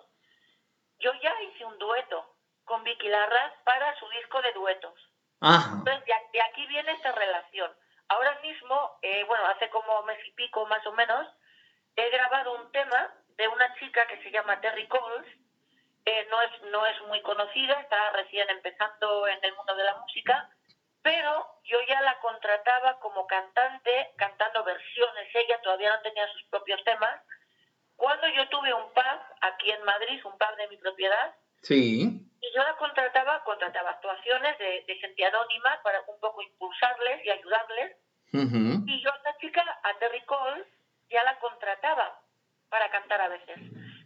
yo ya hice un dueto con Vicky Larraz para su disco de duetos. Ajá. Entonces, de, de aquí viene esta relación. Ahora mismo, eh, bueno, hace como mes y pico más o menos, he grabado un tema de una chica que se llama Terry Coles. Eh, no, es, no es muy conocida, está recién empezando en el mundo de la música, pero yo ya la contrataba como cantante, cantando versiones. Ella todavía no tenía sus propios temas. Cuando yo tuve un pub aquí en Madrid, un pub de mi propiedad, Sí. y yo la contrataba, contrataba actuaciones de, de gente anónima para un poco impulsarles y ayudarles. Ujú. Y yo a esta chica, a Terry Cole, ya la contrataba para cantar a veces.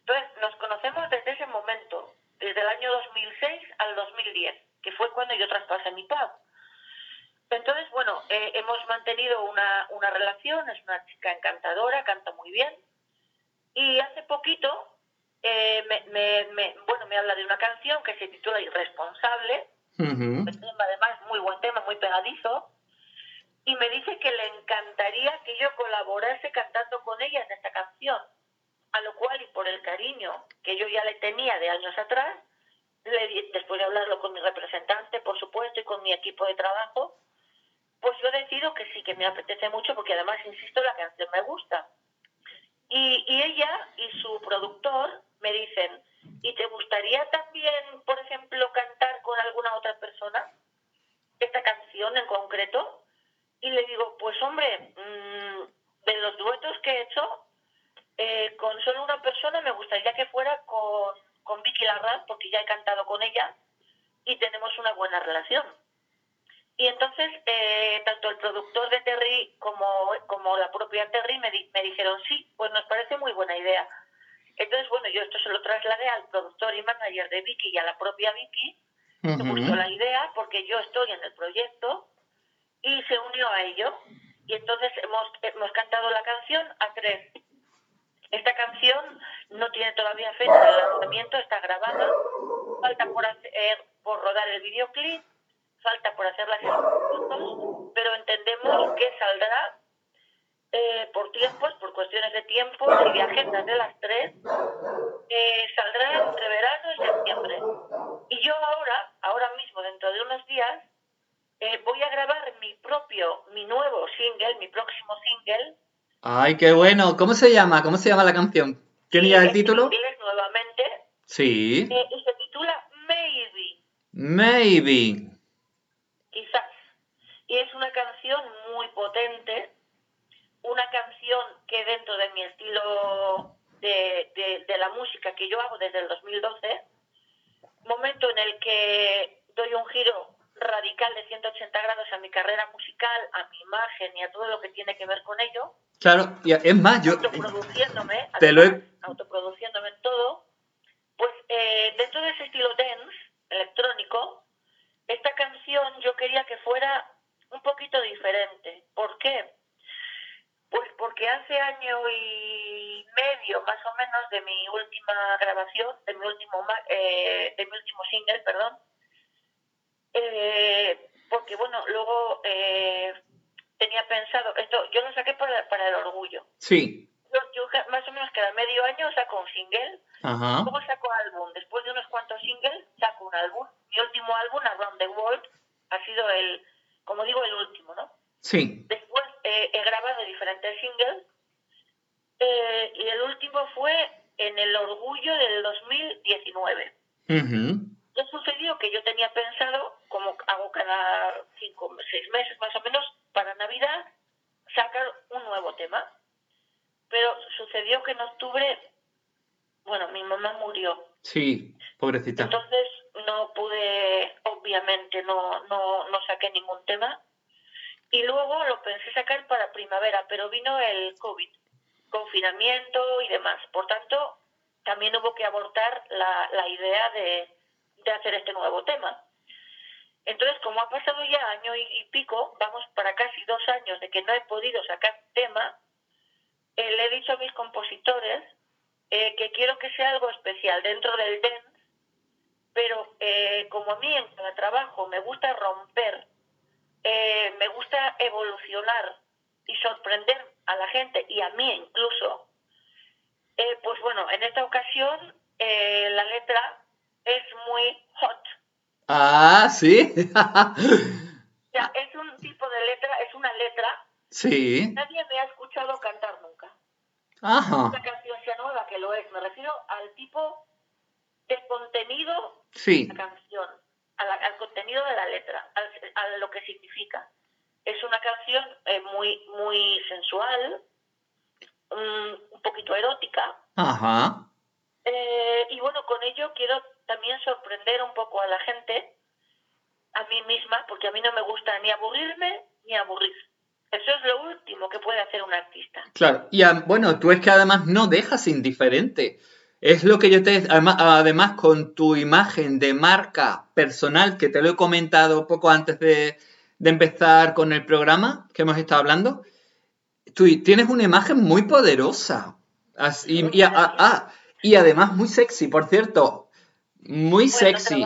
Entonces, nos conocemos desde ese momento, desde el año 2006 al 2010, que fue cuando yo traspasé mi pub. Entonces, bueno, eh, hemos mantenido una, una relación, es una chica encantadora, canta muy bien. Y hace poquito, eh, me, me- me- bueno, me habla de una canción que se titula Irresponsable, un tema además muy buen tema, muy pegadizo, y me dice que le encantaría que yo colaborase cantando con ella en esta canción, a lo cual y por el cariño que yo ya le tenía de años atrás, le después de hablarlo con mi representante, por supuesto, y con mi equipo de trabajo, pues yo decido que sí, que me apetece mucho, porque además, insisto, la canción me gusta. Y, y ella y su productor me dicen, ¿y te gustaría también, por ejemplo, cantar con alguna otra persona esta canción en concreto? Y le digo, pues hombre, mm, de los duetos que he hecho, eh, con solo una persona me gustaría que fuera con, con Vicky Larraz, porque ya he cantado con ella y tenemos una buena relación. Y entonces, eh, tanto el productor de Terry como, como la propia Terry me, di- me dijeron, sí, pues nos parece muy buena idea. Entonces, bueno, yo esto se lo trasladé al productor y manager de Vicky y a la propia Vicky. Me gustó la idea porque yo estoy en el proyecto y se unió a ello. Y entonces hemos, hemos cantado la canción a tres. Esta canción no tiene todavía fecha de lanzamiento, está grabada. Falta por, hacer, por rodar el videoclip, falta por hacer las fotos, pero entendemos que saldrá eh, por tiempos, por cuestiones de tiempo y de agendas de las tres, saldrá entre verano y septiembre. Y yo ahora, ahora mismo, dentro de unos días, eh, voy a grabar mi propio, mi nuevo single, mi próximo single. Ay, qué bueno. ¿Cómo se llama? ¿Cómo se llama la canción? ¿Tiene ya el título? nuevamente, Sí. eh, y se titula Maybe, Maybe. quizás. Y es una canción muy potente, una canción que dentro de mi estilo de, de- de la música que yo hago desde el 2012, momento en el que doy un giro radical de 180 grados a mi carrera musical, a mi imagen y a todo lo que tiene que ver con ello, Claro, y es más, yo... autoproduciéndome, Te lo he- autoproduciéndome todo, pues eh, dentro de ese estilo dance, electrónico, esta canción yo quería que fuera un poquito diferente. ¿Por qué? Pues porque hace año y medio más o menos de mi última grabación, de mi último eh, de mi último single, perdón, eh, porque bueno, luego eh, tenía pensado, esto yo lo saqué para, para el orgullo. Sí. Yo, yo más o menos cada medio año saco un single, Ajá. luego saco álbum, después de unos cuantos singles saco un álbum. Mi último álbum, Around the World, ha sido el, como digo, el último, ¿no? Sí. Después eh, he grabado diferentes singles eh, y el último fue en el Orgullo del 2019. Ujú. Ya sucedió que yo tenía pensado, como hago cada cinco, seis meses más o menos, para Navidad, sacar un nuevo tema. Pero sucedió que en octubre, bueno, mi mamá murió. Sí, pobrecita. Entonces no pude, obviamente, no, no, no saqué ningún tema. Y luego lo pensé sacar para primavera, pero vino el COVID. confinamiento y demás. Por tanto, también hubo que abortar la, la idea de, de hacer este nuevo tema. Entonces, como ha pasado ya año y, pico, vamos para casi dos años de que no he podido sacar tema, eh, le he dicho a mis compositores eh, que quiero que sea algo especial dentro del dance, pero eh, como a mí en cada trabajo me gusta romper, me gusta evolucionar y sorprender a la gente y a mí incluso, pues bueno, en esta ocasión la letra es muy hot Ah, sí. ya, es un tipo de letra, es una letra. Sí. Nadie me ha escuchado cantar nunca. Ajá. Una canción sea nueva, que lo es. Me refiero al tipo de contenido sí. de la canción, al contenido de la letra, a lo que significa. Es una canción eh, muy, muy sensual, un poquito erótica. Ajá. Eh, y bueno, con ello quiero también sorprender un poco a la gente, a mí misma, porque a mí no me gusta ni aburrirme ni aburrir. Eso es lo último que puede hacer un artista. Claro, y bueno, tú es que además no dejas indiferente. Es lo que yo te... Además, además, con tu imagen de marca personal, que te lo he comentado poco antes de, de empezar con el programa que hemos estado hablando, tú tienes una imagen muy poderosa. Y además muy sexy, por cierto. Muy sexy.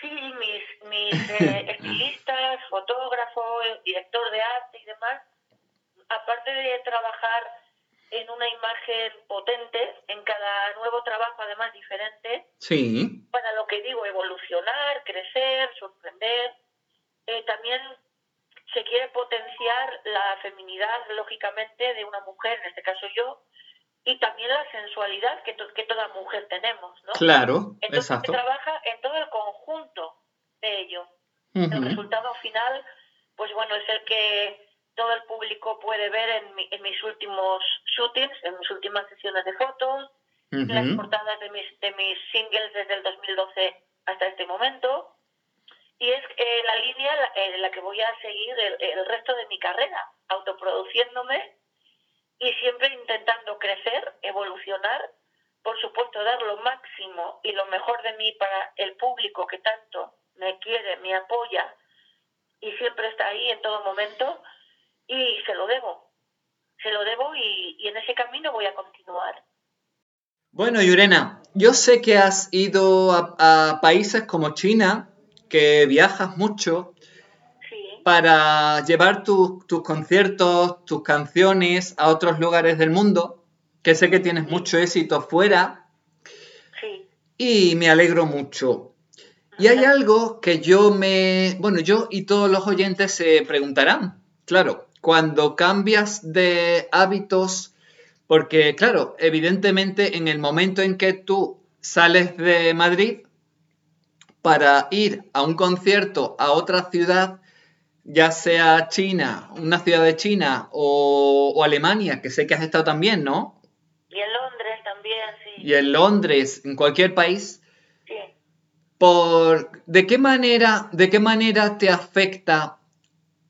Sí, mis, mis eh, [laughs] estilistas, fotógrafo, director de arte y demás, aparte de trabajar en una imagen potente, en cada nuevo trabajo además diferente, sí. para lo que digo, evolucionar, crecer, sorprender, eh, también se quiere potenciar la feminidad, lógicamente, de una mujer, en este caso yo, y también la sensualidad que, que toda mujer tenemos, ¿no? Claro, Entonces exacto. se trabaja en todo el conjunto de ello. El resultado final, pues bueno, es el que todo el público puede ver en, en mis últimos shootings, en mis últimas sesiones de fotos, en las portadas de mis, de mis singles desde el 2012 hasta este momento. Y es eh, la línea en la, la, que voy a seguir el, el resto de mi carrera, autoproduciéndome y siempre intentando crecer, evolucionar, por supuesto dar lo máximo y lo mejor de mí para el público que tanto me quiere, me apoya y siempre está ahí en todo momento y se lo debo, se lo debo y, en ese camino voy a continuar. Bueno, Yurena, yo sé que has ido a países como China, que viajas mucho, para llevar tus conciertos, tus canciones a otros lugares del mundo, que sé que tienes mucho éxito fuera. Sí. Y me alegro mucho. Y hay algo que yo me, bueno, yo y todos los oyentes se preguntarán. Claro, cuando cambias de hábitos, porque claro, evidentemente en el momento en que tú sales de Madrid para ir a un concierto a otra ciudad, ya sea China, una ciudad de China o, Alemania, que sé que has estado también, ¿no? Y en Londres también, sí. Y en Londres, en cualquier país. Sí. Por, ¿de, qué manera, ¿De qué manera te afecta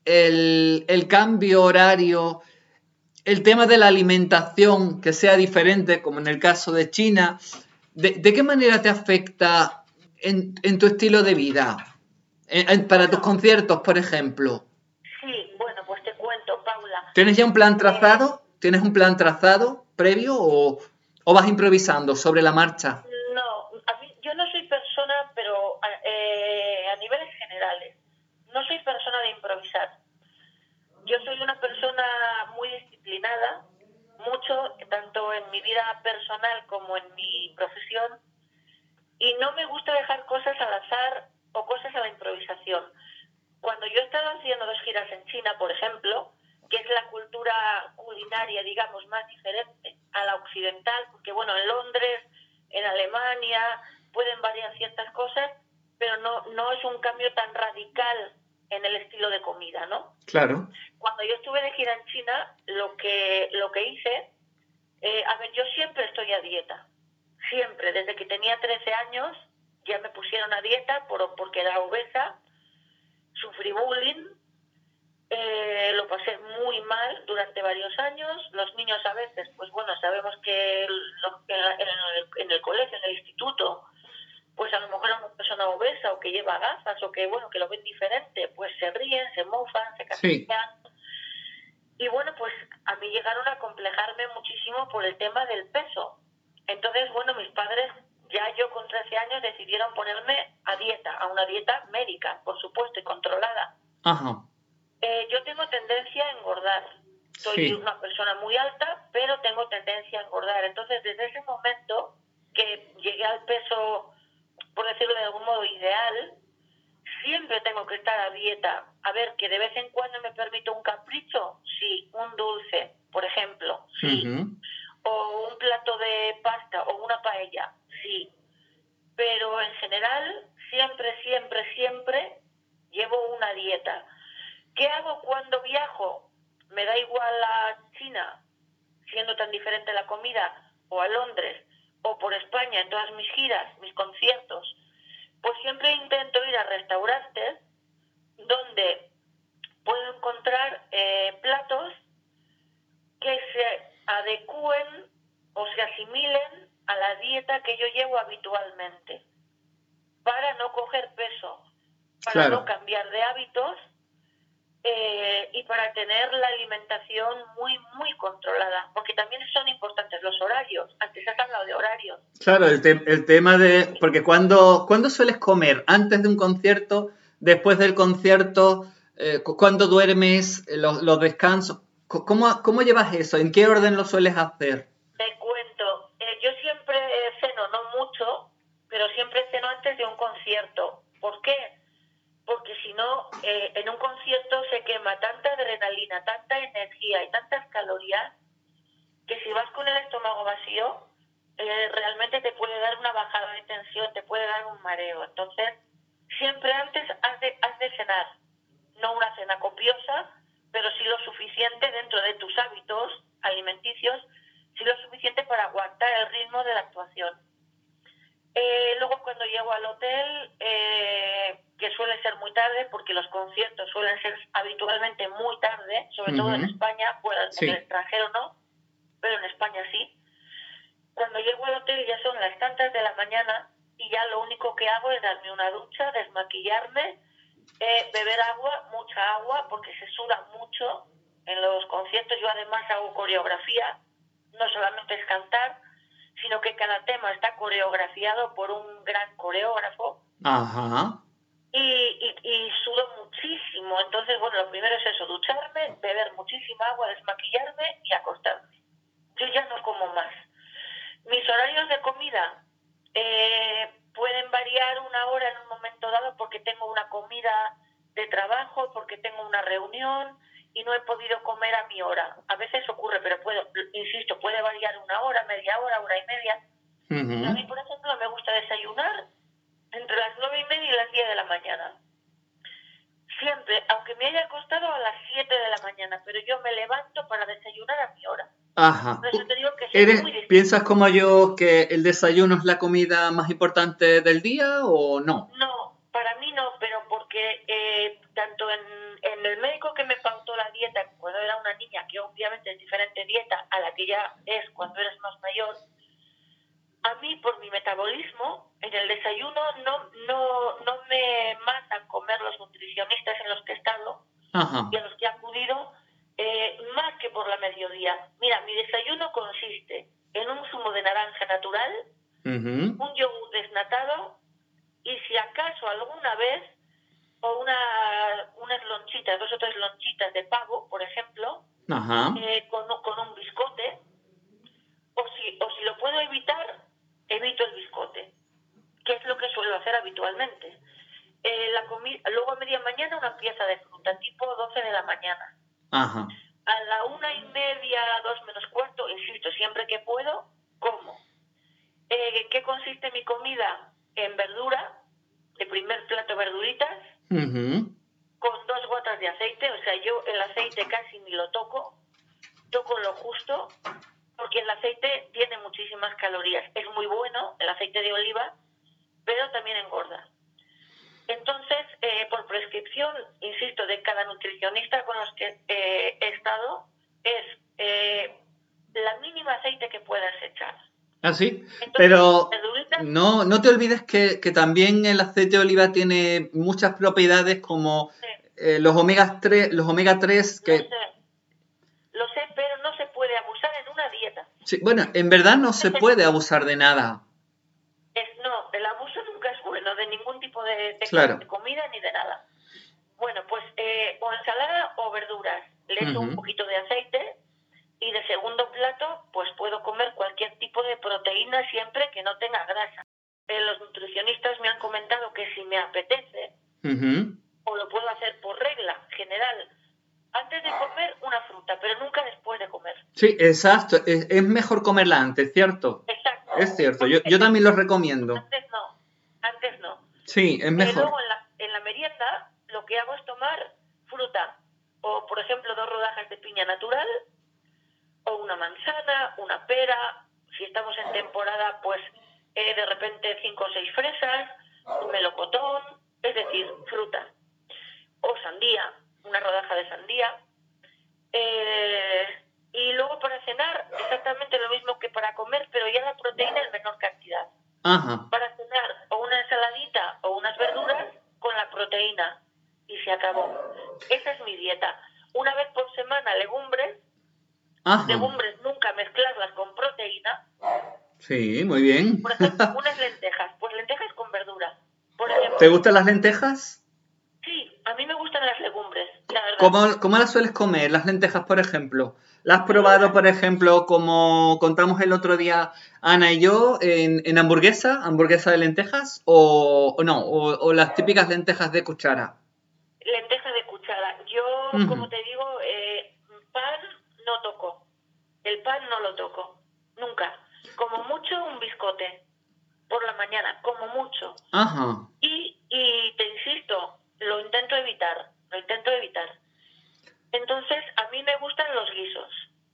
el, el cambio horario, el tema de la alimentación que sea diferente, como en el caso de China? ¿De, de qué manera te afecta en, en tu estilo de vida? Para tus conciertos, por ejemplo. Sí, bueno, pues te cuento, Paula. ¿Tienes ya un plan trazado? ¿Tienes un plan trazado previo o, o vas improvisando sobre la marcha? No, yo no soy persona, pero eh, a niveles generales, no soy persona de improvisar. Yo soy una persona muy disciplinada, mucho, tanto en mi vida personal como en mi profesión, y no me gusta dejar cosas al azar o cosas a la improvisación. Cuando yo he estado haciendo dos giras en China, por ejemplo, que es la cultura culinaria, digamos, más diferente a la occidental, porque bueno, en Londres, en Alemania, pueden variar ciertas cosas, pero no, no es un cambio tan radical en el estilo de comida, ¿no? Claro. Cuando yo estuve de gira en China, lo que, lo que hice, eh, a ver, yo siempre estoy a dieta, siempre, desde que tenía 13 años, ya me pusieron a dieta por, porque era obesa, sufrí bullying eh, lo pasé muy mal durante varios años. Los niños a veces, pues bueno, sabemos que lo- en, el, en el colegio, en el instituto, pues a lo mejor es una persona obesa o que lleva gafas o que, bueno, que lo ven diferente, pues se ríen, se mofan, se Sí. castigan. Y bueno, pues a mí llegaron a complejarme muchísimo por el tema del peso. Entonces, bueno, mis padres, ya yo con 13 años, decidieron ponerme a dieta, a una dieta médica, por supuesto, y controlada. Ajá. Eh, yo tengo tendencia a engordar. Soy Sí. una persona muy alta, pero tengo tendencia a engordar. Entonces, desde ese momento que llegué al peso, por decirlo de algún modo, ideal, siempre tengo que estar a dieta. A ver, que de vez en cuando me permito un capricho, sí, un dulce, por ejemplo, sí. O un plato de pasta o una paella, sí. Pero en general, siempre, siempre, siempre llevo una dieta. ¿Qué hago cuando viajo? Me da igual a China, siendo tan diferente la comida, o a Londres, o por España en todas mis giras, mis conciertos. Pues siempre intento ir a restaurantes donde puedo encontrar eh, platos que se adecúen o se asimilen a la dieta que yo llevo habitualmente para no coger peso, para Claro. no cambiar de hábitos eh, y para tener la alimentación muy, muy controlada, porque también son importantes los horarios. Antes has hablado de horarios. Claro, el, te- el tema de... Porque cuando, ¿cuándo sueles comer? ¿Antes de un concierto? ¿Después del concierto? Eh, cu- ¿Cuándo duermes? Eh, ¿Los, los descansos? ¿Cómo, ¿Cómo llevas eso? ¿En qué orden lo sueles hacer? Te cuento, eh, yo siempre eh, ceno, no mucho, pero siempre ceno antes de un concierto. ¿Por qué? Porque si no, eh, en un concierto se quema tanta adrenalina, tanta energía y tantas calorías que si vas con el estómago vacío, eh, realmente te puede dar una bajada de tensión, te puede dar un mareo. Entonces, siempre antes has de, has de cenar, no una cena copiosa, pero sí lo suficiente dentro de tus hábitos alimenticios, sí lo suficiente para aguantar el ritmo de la actuación. Eh, luego cuando llego al hotel, eh, que suele ser muy tarde, porque los conciertos suelen ser habitualmente muy tarde, sobre todo en. España, bueno, Sí. en el extranjero no, pero en España sí. Cuando llego al hotel ya son las tantas de la mañana y ya lo único que hago es darme una ducha, desmaquillarme, eh, beber agua, mucha agua, porque se suda mucho en los conciertos. Yo además hago coreografía, no solamente es cantar, sino que cada tema está coreografiado por un gran coreógrafo Ajá. y, y, y sudo muchísimo. Entonces, bueno, lo primero es eso, ducharme, beber muchísima agua, desmaquillarme y acostarme. Yo ya no como más. Mis horarios de comida eh, pueden variar una hora en un momento dado porque tengo una comida de trabajo, porque tengo una reunión y no he podido comer a mi hora. A veces ocurre, pero puedo, insisto, puede variar una hora, media hora, hora y media. A mí, por ejemplo, me gusta desayunar entre las nueve y media y las diez de la mañana. Siempre, aunque me haya acostado a las siete de la mañana, pero yo me levanto para desayunar a mi hora. Ajá. Por eso te digo que ¿Eres, muy. ¿Piensas como yo que el desayuno es la comida más importante del día o no? No, para mí no, porque eh, tanto en, en el médico que me pautó la dieta cuando era una niña, que obviamente es diferente dieta a la que ya es cuando eres más mayor, a mí por mi metabolismo, en el desayuno no, no, no me mandan comer los nutricionistas en los que he estado Ajá. y a los que he acudido, eh, más que por la mediodía. Mira, mi desayuno consiste en un zumo de naranja natural, Ujú. un yogur desnatado y si acaso alguna vez o una, unas lonchitas, dos o tres lonchitas de pavo, por ejemplo, Ajá. eh, con, con un biscote, o si, o si lo puedo evitar, evito el biscote, que es lo que suelo hacer habitualmente. Eh, la comi- luego a media mañana una pieza de fruta, tipo 12 de la mañana. Ajá. A la una y media, dos menos cuarto, insisto, siempre que puedo, como. Eh, ¿Qué consiste mi comida? En verdura, de primer plato verduritas, Con dos gotas de aceite, o sea, yo el aceite casi ni lo toco, toco lo justo, porque el aceite tiene muchísimas calorías. Es muy bueno, el aceite de oliva, pero también engorda. Entonces, eh, por prescripción, insisto, de cada nutricionista con los que eh, he estado es eh, la mínima aceite que puedas echar. ¿Ah, sí? Entonces, Pero no, no te olvides que, que también el aceite de oliva tiene muchas propiedades como Sí. eh, los omega 3, los omega 3 Lo que sé, lo sé, pero no se puede abusar en una dieta. sí, bueno, en verdad no se puede abusar de nada. Es, no, el abuso nunca es bueno de ningún tipo de, de- Claro. de comida ni de nada. Bueno, pues eh, o ensalada o verduras. Le echo un poquito de aceite y de segundo plato, pues puedo comer cualquier tipo de proteína siempre que no tenga grasa. Los nutricionistas me han comentado que si me apetece, o lo puedo hacer por regla general, antes de comer una fruta, pero nunca después de comer. Sí, exacto. Es, es mejor comerla antes, ¿cierto? Exacto. Es cierto. Yo, yo también lo recomiendo. Antes no, antes no. Sí, es mejor. luego en la, en la merienda lo que hago es tomar fruta, o por ejemplo dos rodajas de piña natural, o una manzana, una pera, si estamos en temporada pues eh, de repente cinco o seis fresas, un melocotón, es decir, fruta, o sandía, una rodaja de sandía. Eh, y luego para cenar exactamente lo mismo que para comer, pero ya la proteína en menor cantidad Ajá. para cenar o una ensaladita o unas verduras con la proteína y se acabó. Esa es mi dieta. Una vez por semana legumbres, Ajá. legumbres nunca mezclarlas con proteína. Sí, muy bien. Por ejemplo, unas lentejas, pues lentejas con verdura. Por ejemplo, ¿Te gustan las lentejas? sí, a mí me gustan las legumbres, la verdad. ¿Cómo, cómo las sueles comer? Las lentejas, por ejemplo. ¿Las has probado, por ejemplo, como contamos el otro día Ana y yo, en, en hamburguesa, hamburguesa de lentejas? ¿O, o no? O, o las típicas lentejas de cuchara? Lenteja de cuchara. Yo, Ujú. como te digo, eh, pan no toco. El pan no lo toco. Nunca. Como mucho un biscote. Por la mañana, como mucho. Ajá. Y, y te insisto, lo intento evitar, lo intento evitar. Entonces, a mí me gustan los guisos.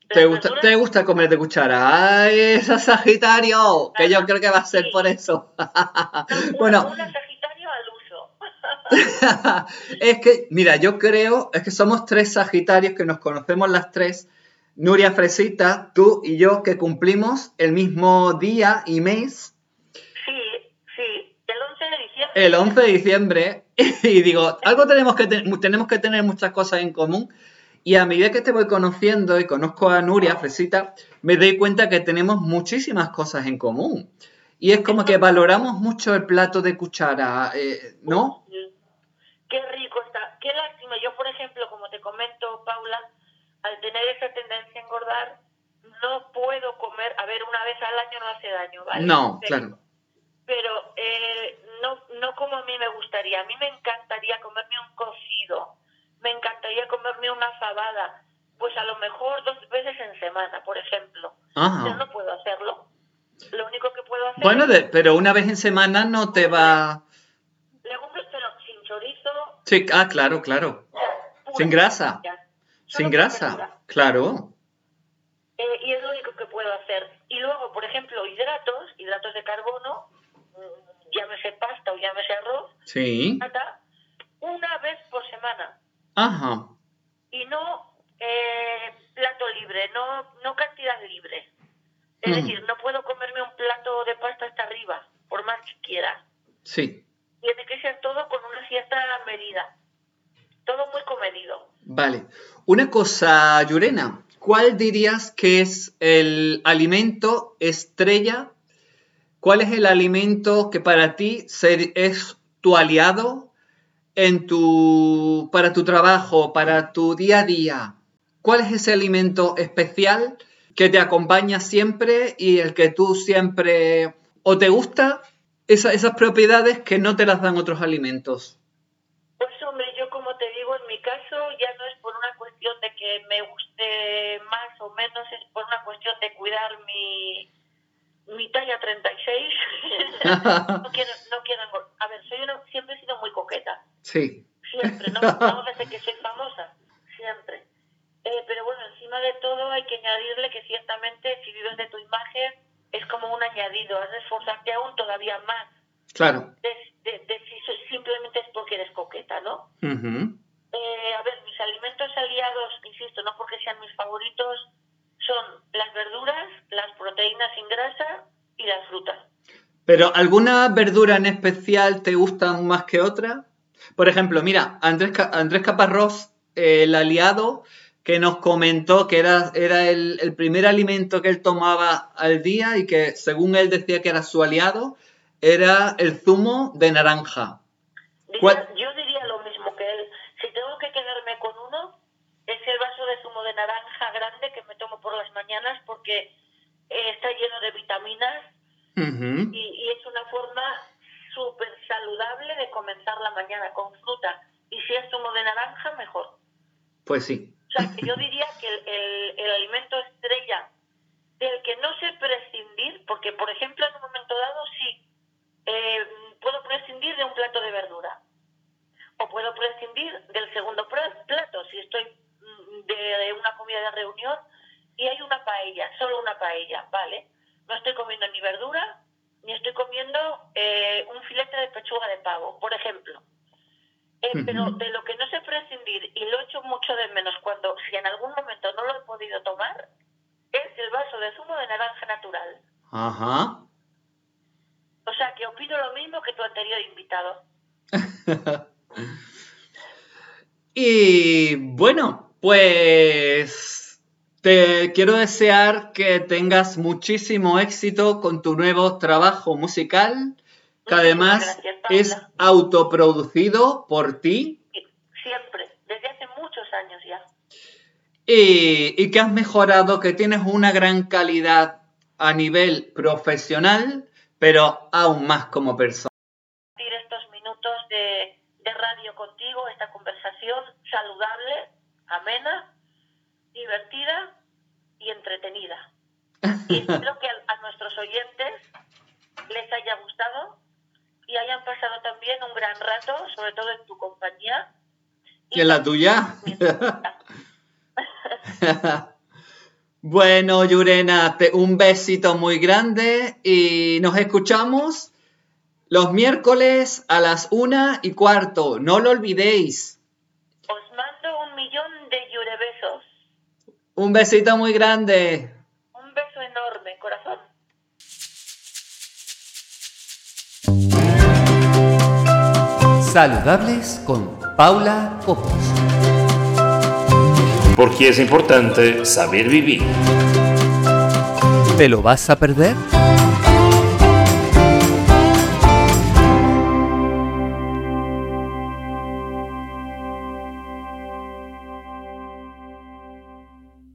¿Te gusta, verduras- ¿Te gusta comer de cuchara? ¡Ay, esa Sagitario! Que yo creo que va a ser Sí. por eso. Una- bueno, Una Sagitario al uso. [laughs] es que, mira, yo creo, es que somos tres Sagitarios que nos conocemos las tres. Nuria Fresita, tú y yo, que cumplimos el mismo día y mes, Sí, sí, el 11 de diciembre. el 11 de diciembre, [laughs] y digo, algo tenemos que, ten- tenemos que tener muchas cosas en común. Y a medida que te voy conociendo y conozco a Nuria Fresita, me doy cuenta que tenemos muchísimas cosas en común. Y es como que valoramos mucho el plato de cuchara, eh, ¿no? Qué rico está. Qué lástima. Yo, por ejemplo, como te comento, Paula, al tener esa tendencia a engordar, no puedo comer. A ver, una vez al año no hace daño, ¿vale? No, Pero- claro. Pero eh, no, no como a mí me gustaría. A mí me encantaría comerme un cocido. Me encantaría comerme una fabada. Pues a lo mejor dos veces en semana, por ejemplo. Ajá. no puedo hacerlo. Lo único que puedo hacer Bueno, de- pero una vez en semana no te va... legumbres, pero sin chorizo. Sí, ah, claro, claro. o sea, pura Sin grasa. ya. Sin grasa, claro. Eh, y es lo único que puedo hacer. Y luego, por ejemplo, hidratos, hidratos de carbono, mm, llámese pasta o llámese arroz, Sí. una vez por semana. Ajá. Y no eh, plato libre, no, no cantidad libre. Es Mm. decir, no puedo comerme un plato de pasta hasta arriba, por más que quiera. Sí. Tiene que ser todo con una cierta medida. Todo muy comedido. Vale. Una cosa, Yurena, ¿cuál dirías que es el alimento estrella? ¿Cuál es el alimento que para ti es tu aliado en tu, para tu trabajo, para tu día a día? ¿Cuál es ese alimento especial que te acompaña siempre y el que tú siempre o te gusta esa- esas propiedades que no te las dan otros alimentos? Pues hombre, yo como te digo, en mi caso ya no es por una cuestión de que me más o menos, es por una cuestión de cuidar mi, mi talla 36. [laughs] no quiero, no quiero A ver, soy una, siempre he sido muy coqueta, sí. siempre, no, no desde que soy famosa, siempre. Eh, pero bueno, encima de todo hay que añadirle que ciertamente si vives de tu imagen es como un añadido, has de esforzarte aún todavía más Claro. de, de- de si simplemente es porque eres coqueta, ¿no? Ujú. Eh, a ver, mis alimentos aliados, insisto, no porque sean mis favoritos, son las verduras, las proteínas sin grasa y las frutas. Pero ¿alguna verdura en especial te gusta más que otra? Por ejemplo, mira, Andrés, Andrés Caparrós, eh, el aliado, que nos comentó que era, era el, el primer alimento que él tomaba al día y que según él decía que era su aliado, era el zumo de naranja. Yo diría lo mismo que él. Si tengo que quedarme con uno, es el vaso de zumo de naranja grande que me tomo por las mañanas porque eh, está lleno de vitaminas y, y es una forma súper saludable de comenzar la mañana con fruta. Y si es zumo de naranja, mejor. Pues sí. O sea, que yo diría que el, el- el alimento estrella del que no sé prescindir, porque por ejemplo en un momento dado sí, eh, puedo prescindir de un plato de verdura. O puedo prescindir del segundo plato, si estoy mm, de, de una comida de reunión y hay una paella, solo una paella, ¿vale? No estoy comiendo ni verdura, ni estoy comiendo eh, un filete de pechuga de pavo, por ejemplo. Eh, pero de lo que no sé prescindir y lo echo mucho de menos cuando, si en algún momento no lo he podido tomar, es el vaso de zumo de naranja natural. Ajá. O sea que opino lo mismo que tu anterior invitado. [laughs] Y bueno, pues te quiero desear que tengas muchísimo éxito con tu nuevo trabajo musical, que además gracias, es autoproducido por ti Siempre, desde hace muchos años ya. y, y que has mejorado, que tienes una gran calidad a nivel profesional, pero aún más como persona. Estos minutos de, de radio contigo, esta conversación saludable, amena, divertida y entretenida. Y espero que a, nuestros oyentes les haya gustado y hayan pasado también un gran rato, sobre todo en tu compañía. ¿Y en la tuya? bueno, Yurena, te- un besito muy grande y nos escuchamos los miércoles a las una y cuarto. No lo olvidéis. Os mando un millón de yurebesos. Un besito muy grande. Un beso enorme, corazón. Saludables con Paula Copos. Porque es importante saber vivir. ¿Te lo vas a perder?